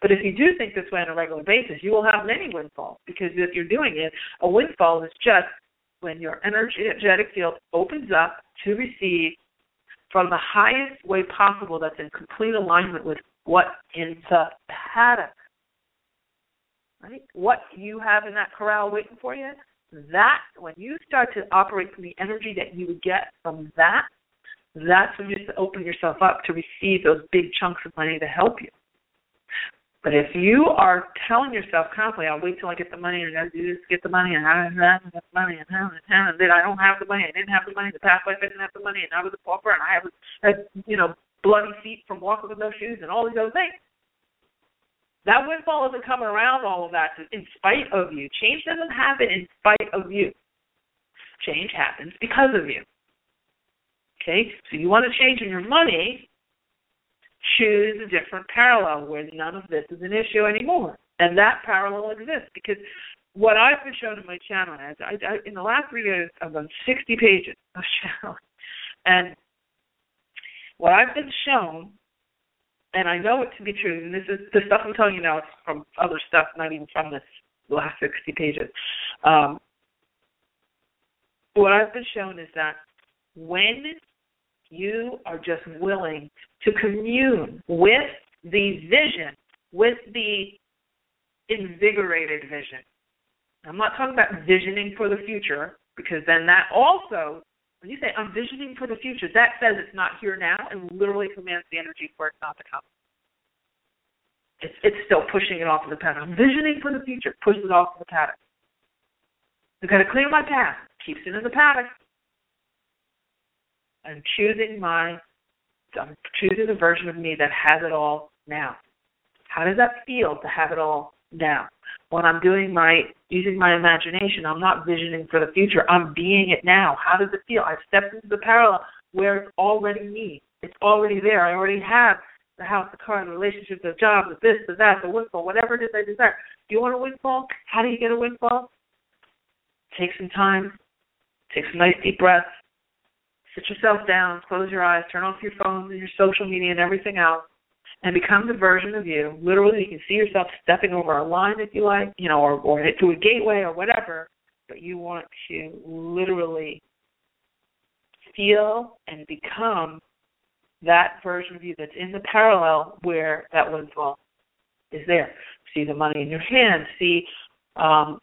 But if you do think this way on a regular basis, you will have many windfalls because if you're doing it, a windfall is just when your energetic field opens up to receive from the highest way possible that's in complete alignment with what in the paddock. Right? What you have in that corral waiting for you, that when you start to operate from the energy that you would get from that, that's when you open yourself up to receive those big chunks of money to help you. But if you are telling yourself constantly, I'll wait till I get the money and I do this, to get the money and I don't have the money and and then I don't have the money, and I didn't have the money, the past life I didn't have the money and I was a pauper and I have a you know, bloody feet from walking with no shoes and all these other things. That windfall isn't coming around all of that in spite of you. Change doesn't happen in spite of you. Change happens because of you. Okay, so you want to change in your money, choose a different parallel where none of this is an issue anymore. And that parallel exists because what I've been shown in my channel is I, I in the last three days I've done 60 pages of channel, and what I've been shown, and I know it to be true, and this is the stuff I'm telling you now is from other stuff, not even from this last 60 pages. Um, what I've been shown is that when you are just willing to commune with the vision, with the invigorated vision. I'm not talking about visioning for the future, because then that also, when you say I'm visioning for the future, that says it's not here now and literally commands the energy for it not to come. It's, it's still pushing it off of the pattern. I'm visioning for the future, pushes it off of the pattern. I've got to clear my path, keeps it in the pattern. I'm choosing my I'm choosing the version of me that has it all now. How does that feel to have it all now? When I'm doing my using my imagination, I'm not visioning for the future. I'm being it now. How does it feel? I've stepped into the parallel where it's already me. It's already there. I already have the house, the car, the relationship, the job, the this, the that, the windfall, whatever it is I desire. Do you want a windfall? How do you get a windfall? Take some time, take some nice deep breaths, sit yourself down, close your eyes, turn off your phones and your social media and everything else, and become the version of you. Literally, you can see yourself stepping over a line if you like, you know, or or to a gateway or whatever. But you want to literally feel and become that version of you that's in the parallel where that windfall is there. See the money in your hand. See, um,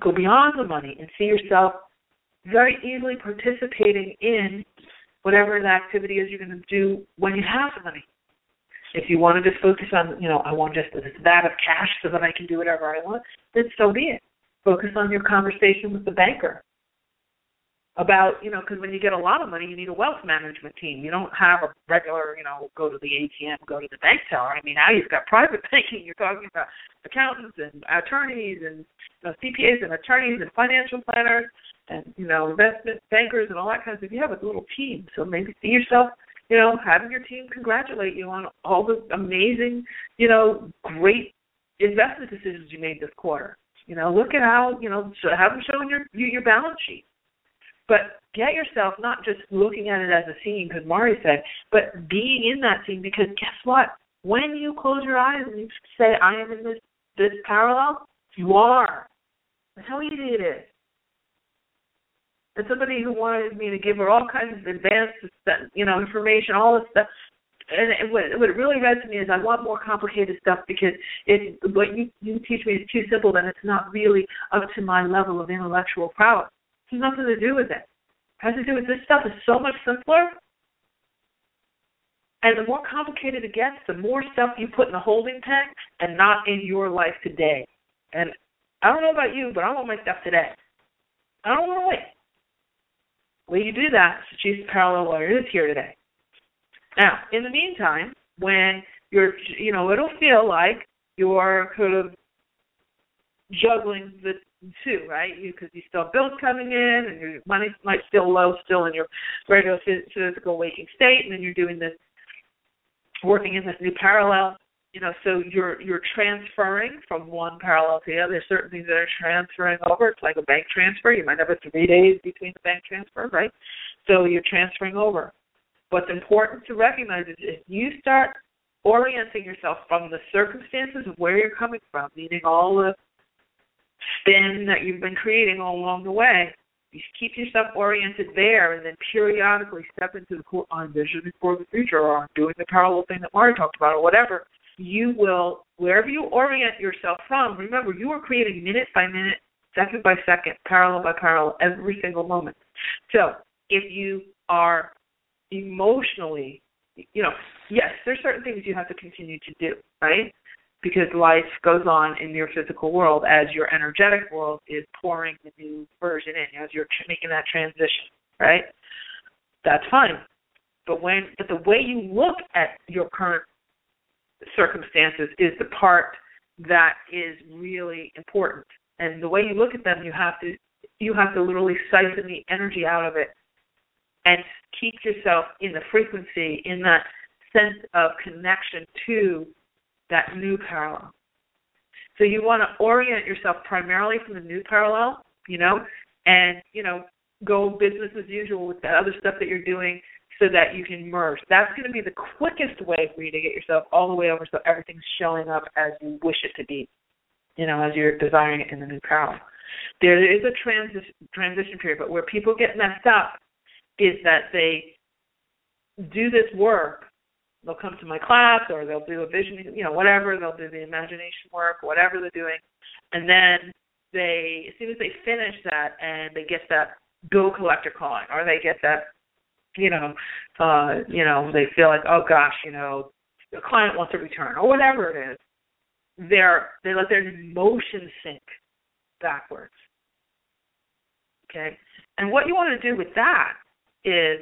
go beyond the money and see yourself very easily participating in whatever the activity is you're going to do when you have the money. If you want to just focus on, you know, I want just this vat of cash so that I can do whatever I want, then so be it. Focus on your conversation with the banker about, you know, because when you get a lot of money, you need a wealth management team. You don't have a regular, you know, go to the ATM, go to the bank teller. I mean, now you've got private banking. You're talking about accountants and attorneys and uh, you know, CPAs and attorneys and financial planners and you know investment bankers and all that kind of stuff. You have a little team, so maybe see yourself, you know, having your team congratulate you on all the amazing, you know, great investment decisions you made this quarter. You know, look at how you know have them showing your your balance sheet. But get yourself not just looking at it as a scene, because Mari said, but being in that scene. Because guess what? When you close your eyes and you say, "I am in this this parallel," you are. That's how easy it is. And somebody who wanted me to give her all kinds of advanced, you know, information, all this stuff. And it, what, what it really read to me is I want more complicated stuff because if what you you teach me is too simple, then it's not really up to my level of intellectual prowess. It has nothing to do with it. It has to do with this stuff is so much simpler. And the more complicated it gets, the more stuff you put in a holding pen and not in your life today. And I don't know about you, but I want my stuff today. I don't want to wait. Way you do that? choose parallel it is here today. Now, in the meantime, when you're, you know, it'll feel like you're kind of juggling the two, right? Because you, you still have bills coming in, and your money might still low, still in your regular physical waking state, and then you're doing this, working in this new parallel. You know, so you're you're transferring from one parallel to the other. There's certain things that are transferring over. It's like a bank transfer. You might have a three days between the bank transfer, right? So you're transferring over. What's important to recognize is if you start orienting yourself from the circumstances of where you're coming from, meaning all the spin that you've been creating all along the way. You keep yourself oriented there and then periodically step into the cool I'm visioning for the future or I'm doing the parallel thing that Mari talked about or whatever. You will wherever you orient yourself from, remember you are creating minute by minute, second by second, parallel by parallel every single moment. So if you are emotionally you know, yes, there's certain things you have to continue to do, right? because life goes on in your physical world as your energetic world is pouring the new version in as you're making that transition right that's fine but when but the way you look at your current circumstances is the part that is really important and the way you look at them you have to you have to literally siphon the energy out of it and keep yourself in the frequency in that sense of connection to that new parallel. So you want to orient yourself primarily from the new parallel, you know, and, you know, go business as usual with the other stuff that you're doing so that you can merge. That's going to be the quickest way for you to get yourself all the way over so everything's showing up as you wish it to be, you know, as you're desiring it in the new parallel. There is a transition transition period, but where people get messed up is that they do this work they'll come to my class or they'll do a vision, you know, whatever. They'll do the imagination work, whatever they're doing, and then they, as soon as they finish that and they get that bill collector calling, or they get that, you know, uh, you know, they feel like, oh gosh, you know, the client wants a return or whatever it is. They're they let their emotions sink backwards. Okay, and what you want to do with that is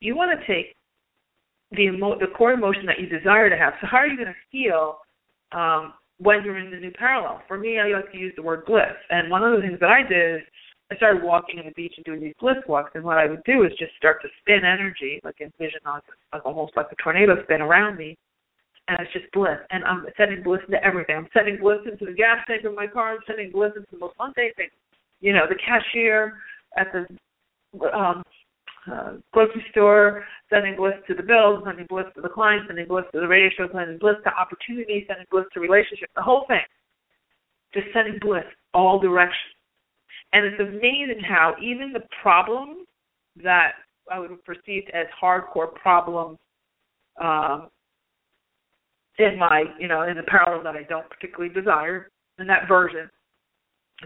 you want to take the emo- the core emotion that you desire to have. So how are you going to feel um, when you're in the new parallel? For me, I like to use the word bliss. And one of the things that I did is I started walking on the beach and doing these bliss walks. And what I would do is just start to spin energy, like envision like, almost like a tornado spin around me. And it's just bliss. And I'm sending bliss into everything. I'm sending bliss into the gas tank of my car. I'm sending bliss into the most mundane things. You know, the cashier at the um uh, grocery store, sending bliss to the bills, sending bliss to the clients, sending bliss to the radio show, sending bliss to opportunities, sending bliss to relationships, the whole thing. Just sending bliss all directions. And it's amazing how even the problems that I would have perceived as hardcore problems um, in my, you know, in the parallel that I don't particularly desire, in that version,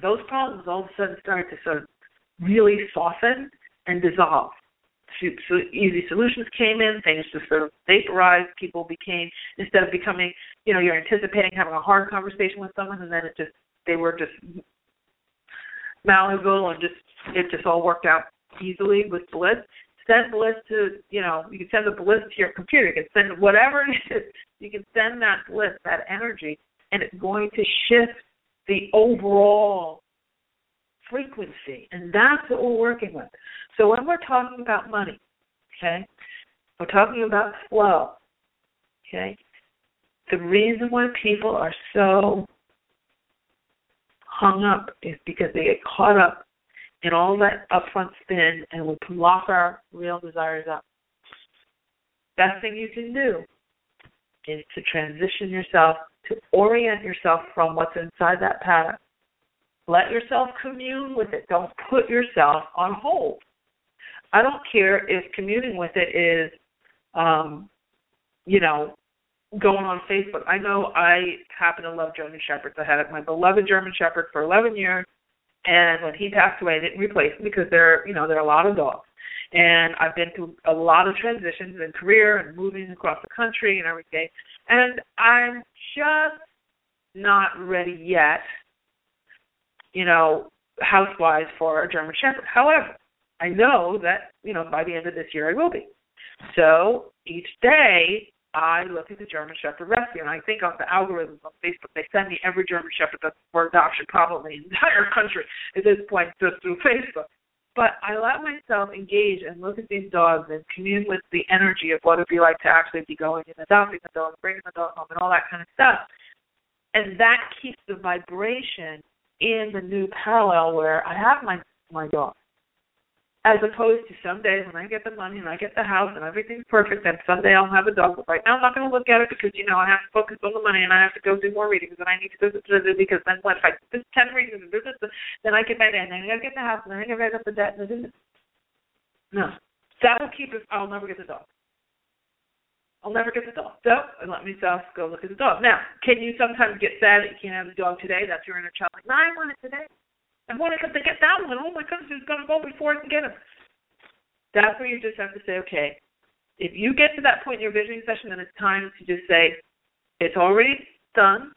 those problems all of a sudden started to sort of really soften and dissolve so easy solutions came in, things just sort of vaporized. People became instead of becoming, you know, you're anticipating having a hard conversation with someone, and then it just they were just malleable and just it just all worked out easily with bliss. Send bliss to you know you can send the bliss to your computer. You can send whatever it is. You can send that bliss, that energy, and it's going to shift the overall frequency, and that's what we're working with. So when we're talking about money, okay, we're talking about flow, okay. The reason why people are so hung up is because they get caught up in all that upfront spin and we lock our real desires up. Best thing you can do is to transition yourself, to orient yourself from what's inside that pattern. Let yourself commune with it. Don't put yourself on hold. I don't care if communing with it is, um, you know, going on Facebook. I know I happen to love German Shepherds. I had my beloved German Shepherd for 11 years, and when he passed away, I didn't replace him because there, you know, there are a lot of dogs. And I've been through a lot of transitions in career and moving across the country and everything. And I'm just not ready yet, you know, housewise for a German Shepherd. However, I know that, you know, by the end of this year I will be. So each day I look at the German Shepherd Rescue, and I think on the algorithms on Facebook, they send me every German Shepherd that's for adoption, probably in the entire country at this point, just through Facebook. But I let myself engage and look at these dogs and commune with the energy of what it'd be like to actually be going and adopting the dog, bringing the dog home, and all that kind of stuff. And that keeps the vibration in the new parallel where I have my my dog as opposed to some days when I get the money and I get the house and everything's perfect, then someday I'll have a dog. But right now I'm not going to look at it because you know I have to focus on the money and I have to go do more readings and I need to go because then what if I do ten readings and do this, then I get that and I got to get the house and then I got to get the debt and then no, that will keep us. I'll never get the dog. I'll never get the dog. So and let myself go look at the dog. Now, can you sometimes get sad that you can't have the dog today? That's your inner child. Like, no, I want it today. And when I to get that one, oh my goodness, going to go before I can get him? That's where you just have to say, okay, if you get to that point in your visioning session, then it's time to just say, it's already done.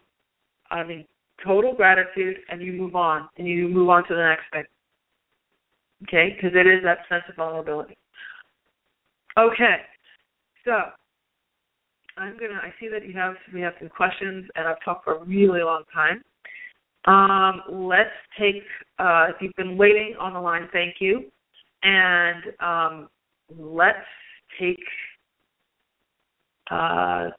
I mean, total gratitude, and you move on, and you move on to the next thing. Okay, because it is that sense of vulnerability. Okay, so I'm gonna. I see that you have we have some questions, and I've talked for a really long time. Um, let's take, uh, if you've been waiting on the line, thank you. And um, let's take uh,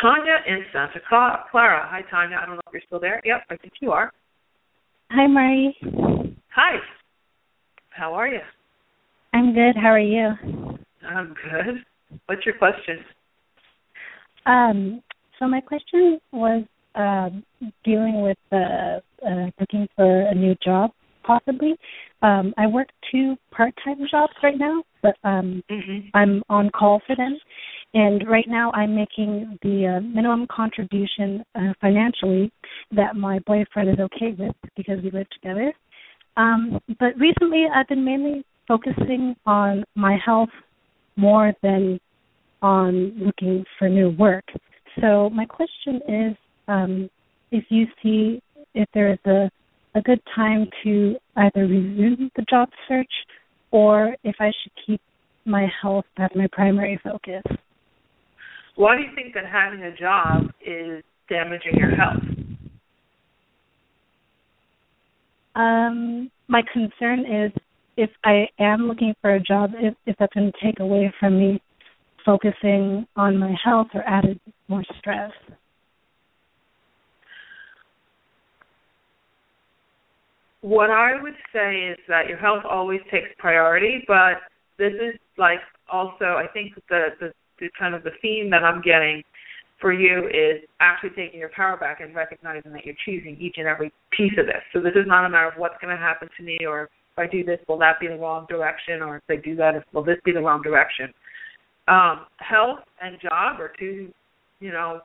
Tanya in Santa Clara. Hi, Tanya. I don't know if you're still there. Yep, I think you are. Hi, Mari. Hi. How are you? I'm good. How are you? I'm good. What's your question? Um, so my question was uh, dealing with uh, uh, looking for a new job, possibly. Um, I work two part-time jobs right now, but um, mm-hmm. I'm on call for them. And right now, I'm making the uh, minimum contribution uh, financially that my boyfriend is okay with because we live together. Um, but recently, I've been mainly focusing on my health more than on looking for new work. So my question is, um, if you see if there is a a good time to either resume the job search or if I should keep my health as my primary focus. Why do you think that having a job is damaging your health? Um, my concern is if I am looking for a job, if, if that's going to take away from me focusing on my health or added more stress? What I would say is that your health always takes priority, but this is like also I think the the, the kind of the theme that I'm getting for you is actually taking your power back and recognizing that you're choosing each and every piece of this. So this is not a matter of what's going to happen to me or if I do this, will that be the wrong direction, or if I do that, will this be the wrong direction? Um, health and job are two, you know,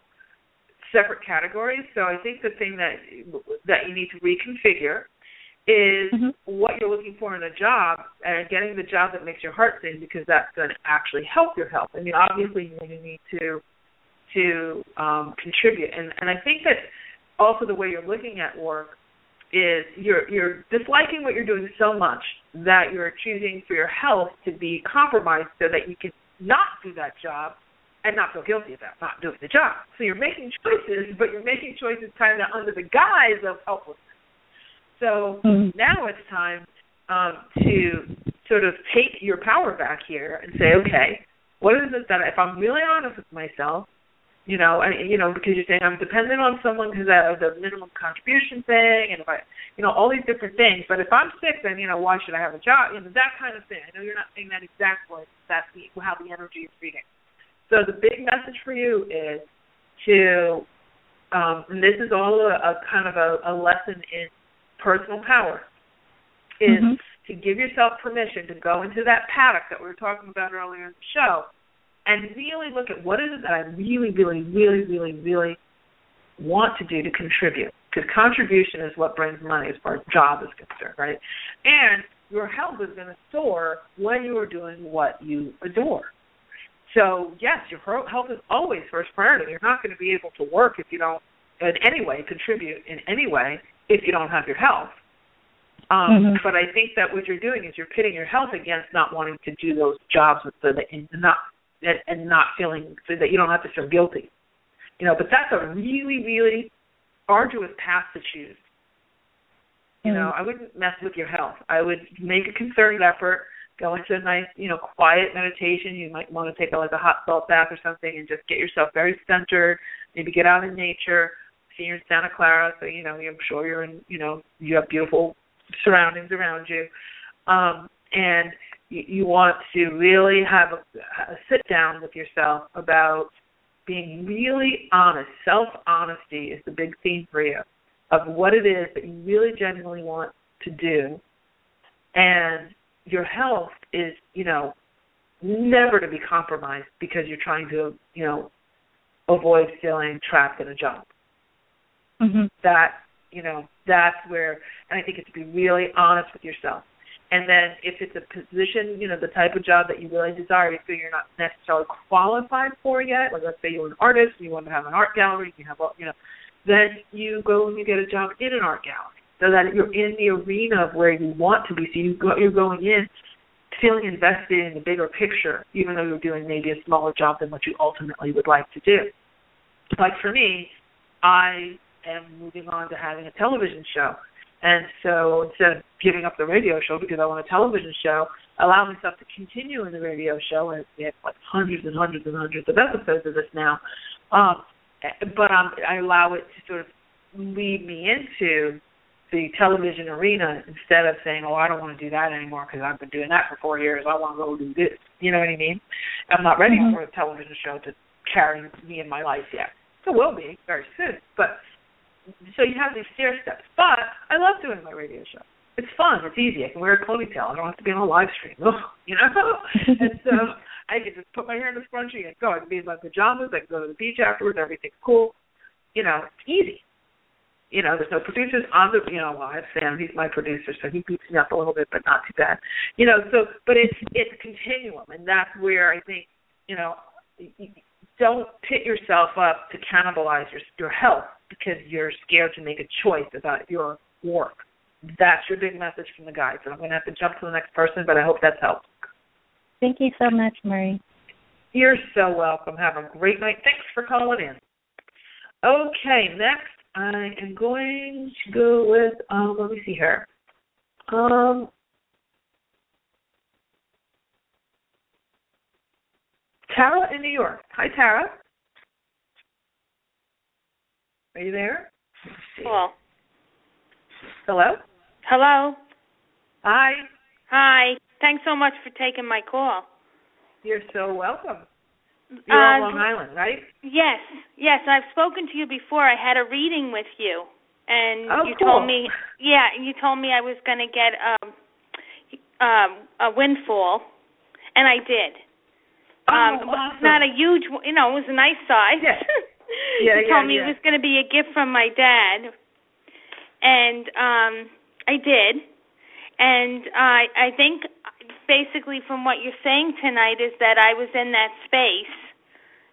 separate categories. So I think the thing that that you need to reconfigure is mm-hmm. what you're looking for in a job and getting the job that makes your heart sing because that's going to actually help your health. I mean, obviously you need to to um, contribute, and and I think that also the way you're looking at work is you're you're disliking what you're doing so much that you're choosing for your health to be compromised so that you can not do that job and not feel guilty about not doing the job. So you're making choices, but you're making choices kind of under the guise of helplessness. So mm-hmm. now it's time um, to sort of take your power back here and say, okay, what is it that if I'm really honest with myself, you know, and you know, because you're saying I'm dependent on someone because of the minimum contribution thing, and if I, you know, all these different things. But if I'm sick, then you know, why should I have a job? You know, that kind of thing. I know you're not saying that exactly. That's the, how the energy is reading. So the big message for you is to, um, and this is all a, a kind of a, a lesson in personal power, is mm-hmm. to give yourself permission to go into that paddock that we were talking about earlier in the show and really look at what is it that I really, really, really, really, really want to do to contribute. Because contribution is what brings money as far as job is concerned, right? And your health is going to soar when you are doing what you adore. So yes, your health is always first priority. You're not going to be able to work if you don't, in any way, contribute in any way if you don't have your health. Um, mm-hmm. But I think that what you're doing is you're pitting your health against not wanting to do those jobs with the, not and, and not feeling so that you don't have to feel guilty. You know, but that's a really, really arduous path to choose. You know, mm-hmm. I wouldn't mess with your health. I would make a concerted effort, go into a nice, you know, quiet meditation. You might want to take a, like a hot salt bath or something and just get yourself very centered. Maybe get out in nature. See, you're in Santa Clara, so you know, I'm sure you're in, you know, you have beautiful surroundings around you. Um, and you, you want to really have a, a sit down with yourself about being really honest. Self honesty is the big theme for you of what it is that you really genuinely want to do. And your health is, you know, never to be compromised because you're trying to, you know, avoid feeling trapped in a job. Mm-hmm. That, you know, that's where, and I think it's to be really honest with yourself. And then if it's a position, you know, the type of job that you really desire, you feel you're not necessarily qualified for yet, like let's say you're an artist, and you want to have an art gallery, you have, you know, then you go and you get a job in an art gallery, so that you're in the arena of where you want to be. So you go, you're going in feeling invested in the bigger picture, even though you're doing maybe a smaller job than what you ultimately would like to do. Like for me, I am moving on to having a television show and so instead of giving up the radio show because I want a television show, allow myself to continue in the radio show. And we have like hundreds and hundreds and hundreds of episodes of this now. Um, but um, I allow it to sort of lead me into the television arena instead of saying, "Oh, I don't want to do that anymore because I've been doing that for four years. I want to go do this." You know what I mean? I'm not ready mm-hmm. for a television show to carry me in my life yet. It will be very soon, but so you have these stair steps. But I love doing my radio show. It's fun. It's easy. I can wear a ponytail. I don't have to be on a live stream. you know. and so I can just put my hair in a scrunchie and go. I can be in my pajamas. I can go to the beach afterwards. Everything's cool. You know, it's easy. You know, there's no producers on the. You know, well, I have Sam. He's my producer, so he beats me up a little bit, but not too bad. You know, so but it's it's a continuum, and that's where I think you know don't pit yourself up to cannibalize your your health because you're scared to make a choice about your work. That's your big message from the guys. And I'm going to have to jump to the next person, but I hope that's helped. Thank you so much, Marie. You're so welcome. Have a great night. Thanks for calling in. Okay, next I am going to go with um let me see here. Um Tara in New York. Hi Tara. Are you there? Hello. Hello? Hello. Hi. Hi. Thanks so much for taking my call. You're so welcome. You're uh, on Long Island, right? Yes. Yes, I've spoken to you before. I had a reading with you. And oh, you cool. told me yeah, you told me I was going to get um um a windfall and I did. Oh, um awesome. not a huge, one, you know, it was a nice size. Yeah. Yeah, he told yeah, me it was going to be a gift from my dad, and um I did. And I I think basically from what you're saying tonight is that I was in that space,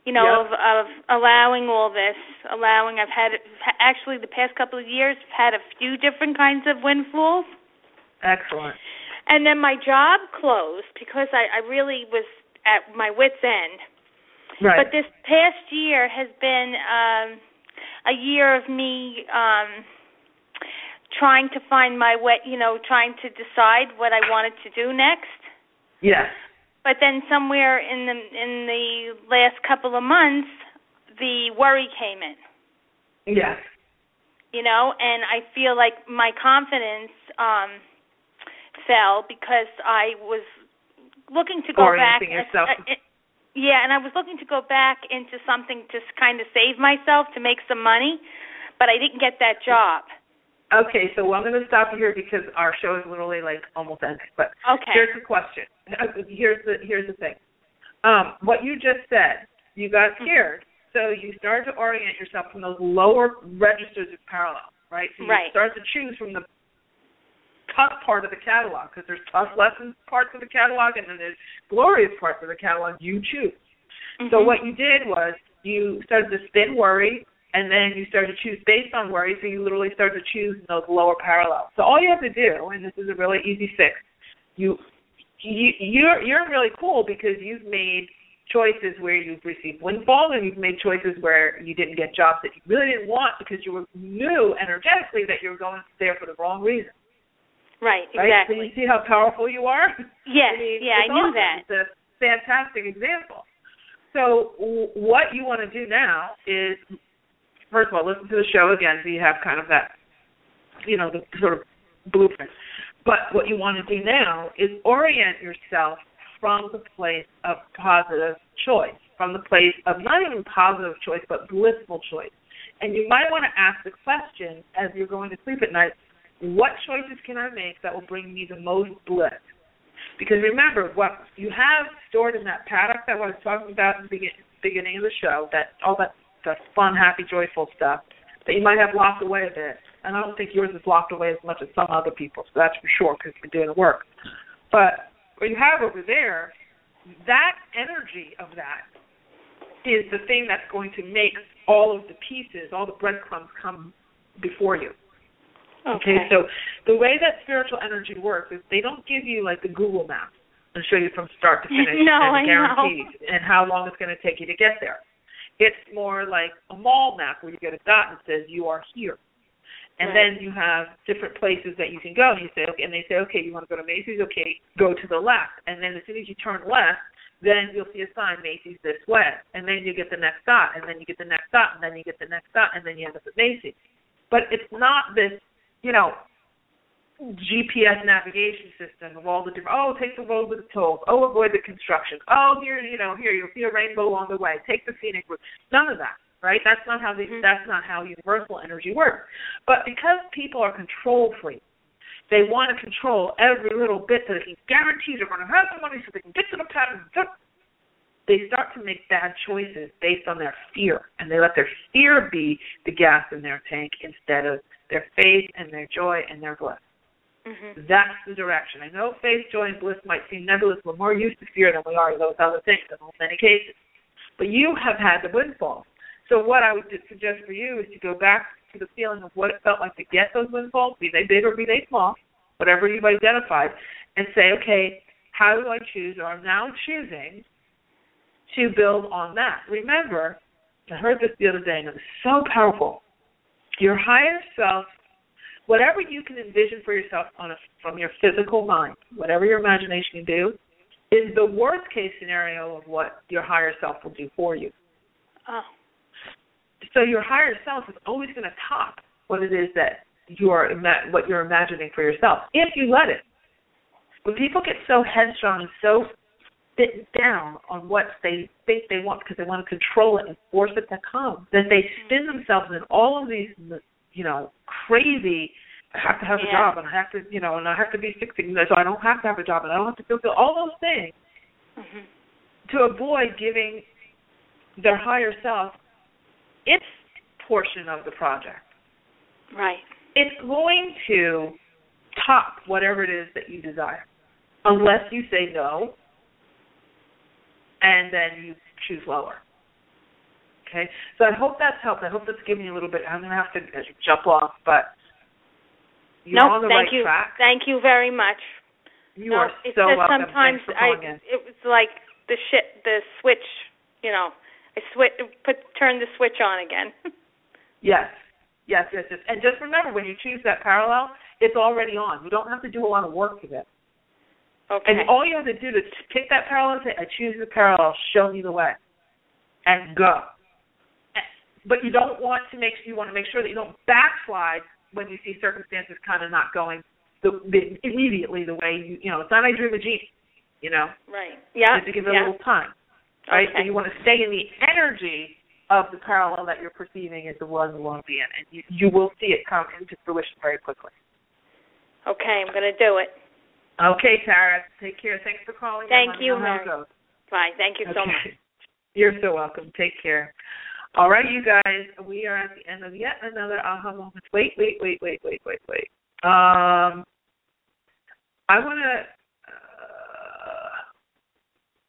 you know, yep. of of allowing all this, allowing. I've had actually the past couple of years I've had a few different kinds of windfalls. Excellent. And then my job closed because I I really was at my wits end Right. But this past year has been um, a year of me um, trying to find my way, you know, trying to decide what I wanted to do next. Yes. But then somewhere in the in the last couple of months, the worry came in. Yes. You know, and I feel like my confidence um fell because I was looking to go Orienting back. yourself. Uh, yeah, and I was looking to go back into something to kind of save myself to make some money, but I didn't get that job. Okay, so well, I'm going to stop you here because our show is literally like almost ending. But okay. here's the question. Here's the here's the thing. Um, what you just said, you got Mm-hmm. scared, so you started to orient yourself from those lower registers of parallel, right? So you Right. start to choose from the tough part of the catalog because there's tough lessons parts of the catalog and then there's glorious parts of the catalog you choose. So Mhm. what you did was you started to spin worry, and then you started to choose based on worry. So you literally started to choose those lower parallels. So all you have to do, and this is a really easy fix, you, you you're you're really cool because you've made choices where you've received windfall, and you've made choices where you didn't get jobs that you really didn't want because you were knew energetically that you were going there for the wrong reason. Right, Right? exactly. So you see how powerful you are. Yes, I mean, yeah, I knew awesome. that. It's a fantastic example. So w- what you want to do now is, first of all, listen to the show again so you have kind of that, you know, the sort of blueprint. But what you want to do now is orient yourself from the place of positive choice, from the place of not even positive choice, but blissful choice. And you might want to ask the question as you're going to sleep at night, what choices can I make that will bring me the most bliss? Because remember, what you have stored in that paddock that I was talking about in the beginning of the show, that all that that fun, happy, joyful stuff that you might have locked away a bit. And I don't think yours is locked away as much as some other people's. So that's for sure because you're doing the work. But what you have over there, that energy of that is the thing that's going to make all of the pieces, all the breadcrumbs come before you. Okay, so the way that spiritual energy works is they don't give you like the Google map and show you from start to finish No, I and know. guarantees and how long it's going to take you to get there. It's more like a mall map where you get a dot and says you are here. And Right. then you have different places that you can go and you say okay and they say, Okay, you want to go to Macy's, okay, go to the left and then as soon as you turn left then you'll see a sign Macy's this way. And then you get the next dot and then you get the next dot and then you get the next dot and then you end up at Macy's. But it's not this you know, GPS navigation system of all the different. Oh, take the road with the tolls. Oh, avoid the construction. Oh, here, you know, here you'll see a rainbow along the way. Take the scenic route. None of that, right? That's not how the, Mhm. that's not how universal energy works. But because people are control freaks, they want to control every little bit so they can guarantee they're going to have the money so they can get to the pattern. They start to make bad choices based on their fear, and they let their fear be the gas in their tank instead of their faith and their joy and their bliss. Mhm. That's the direction. I know faith, joy, and bliss might seem nebulous. We're more used to fear than we are to those other things in many cases. But you have had the windfall. So what I would suggest for you is to go back to the feeling of what it felt like to get those windfalls, be they big or be they small, whatever you've identified, and say, okay, how do I choose, or I'm now choosing to build on that. Remember, I heard this the other day, and it was so powerful. Your higher self whatever you can envision for yourself on a, from your physical mind, whatever your imagination can do, is the worst case scenario of what your higher self will do for you. Oh. So your higher self is always going to top what it is that you are ima- what you're imagining for yourself, if you let it. When people get so headstrong and so bitten down on what they think they want because they want to control it and force it to come, that they spin themselves in all of these you know, crazy. I have to have a job, and I have to, you know, and I have to be sixty, so I don't have to have a job, and I don't have to fulfill all those things Mhm. to avoid giving their higher self its portion of the project. Right. It's going to top whatever it is that you desire, unless you say no, and then you choose lower. Okay, so I hope that's helped. I hope that's given you a little bit. I'm gonna have to uh, jump off, but you're no, on the thank right you. track. Thank you very much. You no, are it's so just welcome. sometimes I in. it was like the shit the switch, you know. I switch put turn the switch on again. Yes, Yes, yes, yes. And just remember, when you choose that parallel, it's already on. You don't have to do a lot of work with it. Okay. And all you have to do to pick that parallel and say, I choose the parallel, show me the way. And go. But you don't want to make you want to make sure that you don't backslide when you see circumstances kind of not going the, the immediately the way you you know, it's not I dream a genie, you know. Right. Yeah. You have to give it yeah. a little time. Right? Okay. So you want to stay in the energy of the parallel that you're perceiving as the one you want to be in, and you, you will see it come into fruition very quickly. Okay, I'm going to do it. Okay, Tara. Take care. Thanks for calling. Thank in. Let me you, know how it Mary. Bye. Thank you so Okay. much. You're so welcome. Take care. All right, you guys. We are at the end of yet another aha moment. Wait, wait, wait, wait, wait, wait, wait. Um, I want to.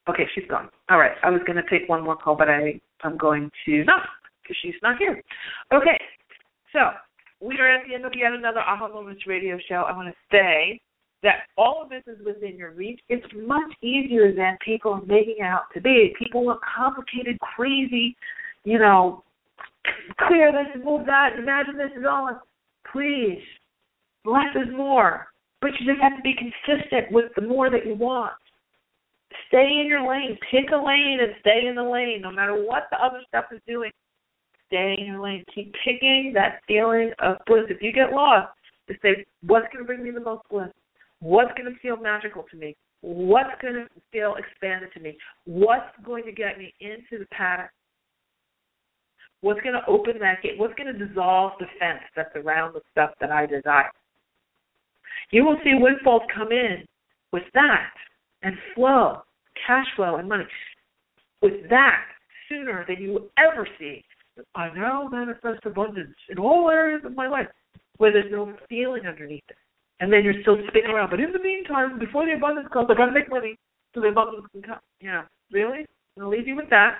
Uh, okay, she's gone. All right, I was going to take one more call, but I I'm going to not because she's not here. Okay, so we are at the end of yet another aha moments radio show. I want to say that all of this is within your reach. It's much easier than people are making out to be. People want complicated, crazy, you know, clear this, move that, imagine this is all. Please, less is more. But you just have to be consistent with the more that you want. Stay in your lane. Pick a lane and stay in the lane, no matter what the other stuff is doing. Stay in your lane. Keep picking that feeling of bliss. If you get lost, just say, what's going to bring me the most bliss? What's going to feel magical to me? What's going to feel expanded to me? What's going to get me into the pattern? What's going to open that gate? What's going to dissolve the fence that's around the stuff that I desire? You will see windfalls come in with that and flow, cash flow and money with that sooner than you ever see. I now manifest abundance in all areas of my life where there's no feeling underneath it. And then you're still spinning around. But in the meantime, before the abundance comes, I gotta make money so the abundance can come. Yeah. Really? I'll leave you with that.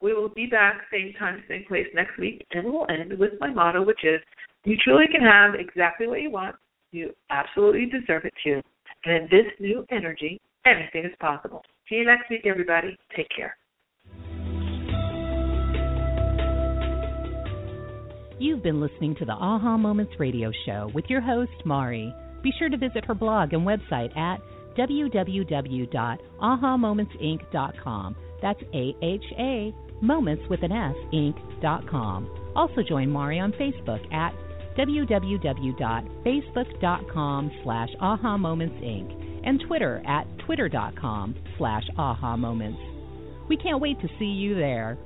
We will be back same time, same place next week, and we'll end with my motto, which is you truly can have exactly what you want. You absolutely deserve it too. And in this new energy, anything is possible. See you next week, everybody. Take care. You've been listening to the Aha Moments radio show with your host, Mari. Be sure to visit her blog and website at www.ahamomentsinc.com. That's A H A Moments with an S Inc.com. Also join Mari on Facebook at www.facebook.com slash aha moments inc and Twitter at twitter.com slash aha moments. We can't wait to see you there.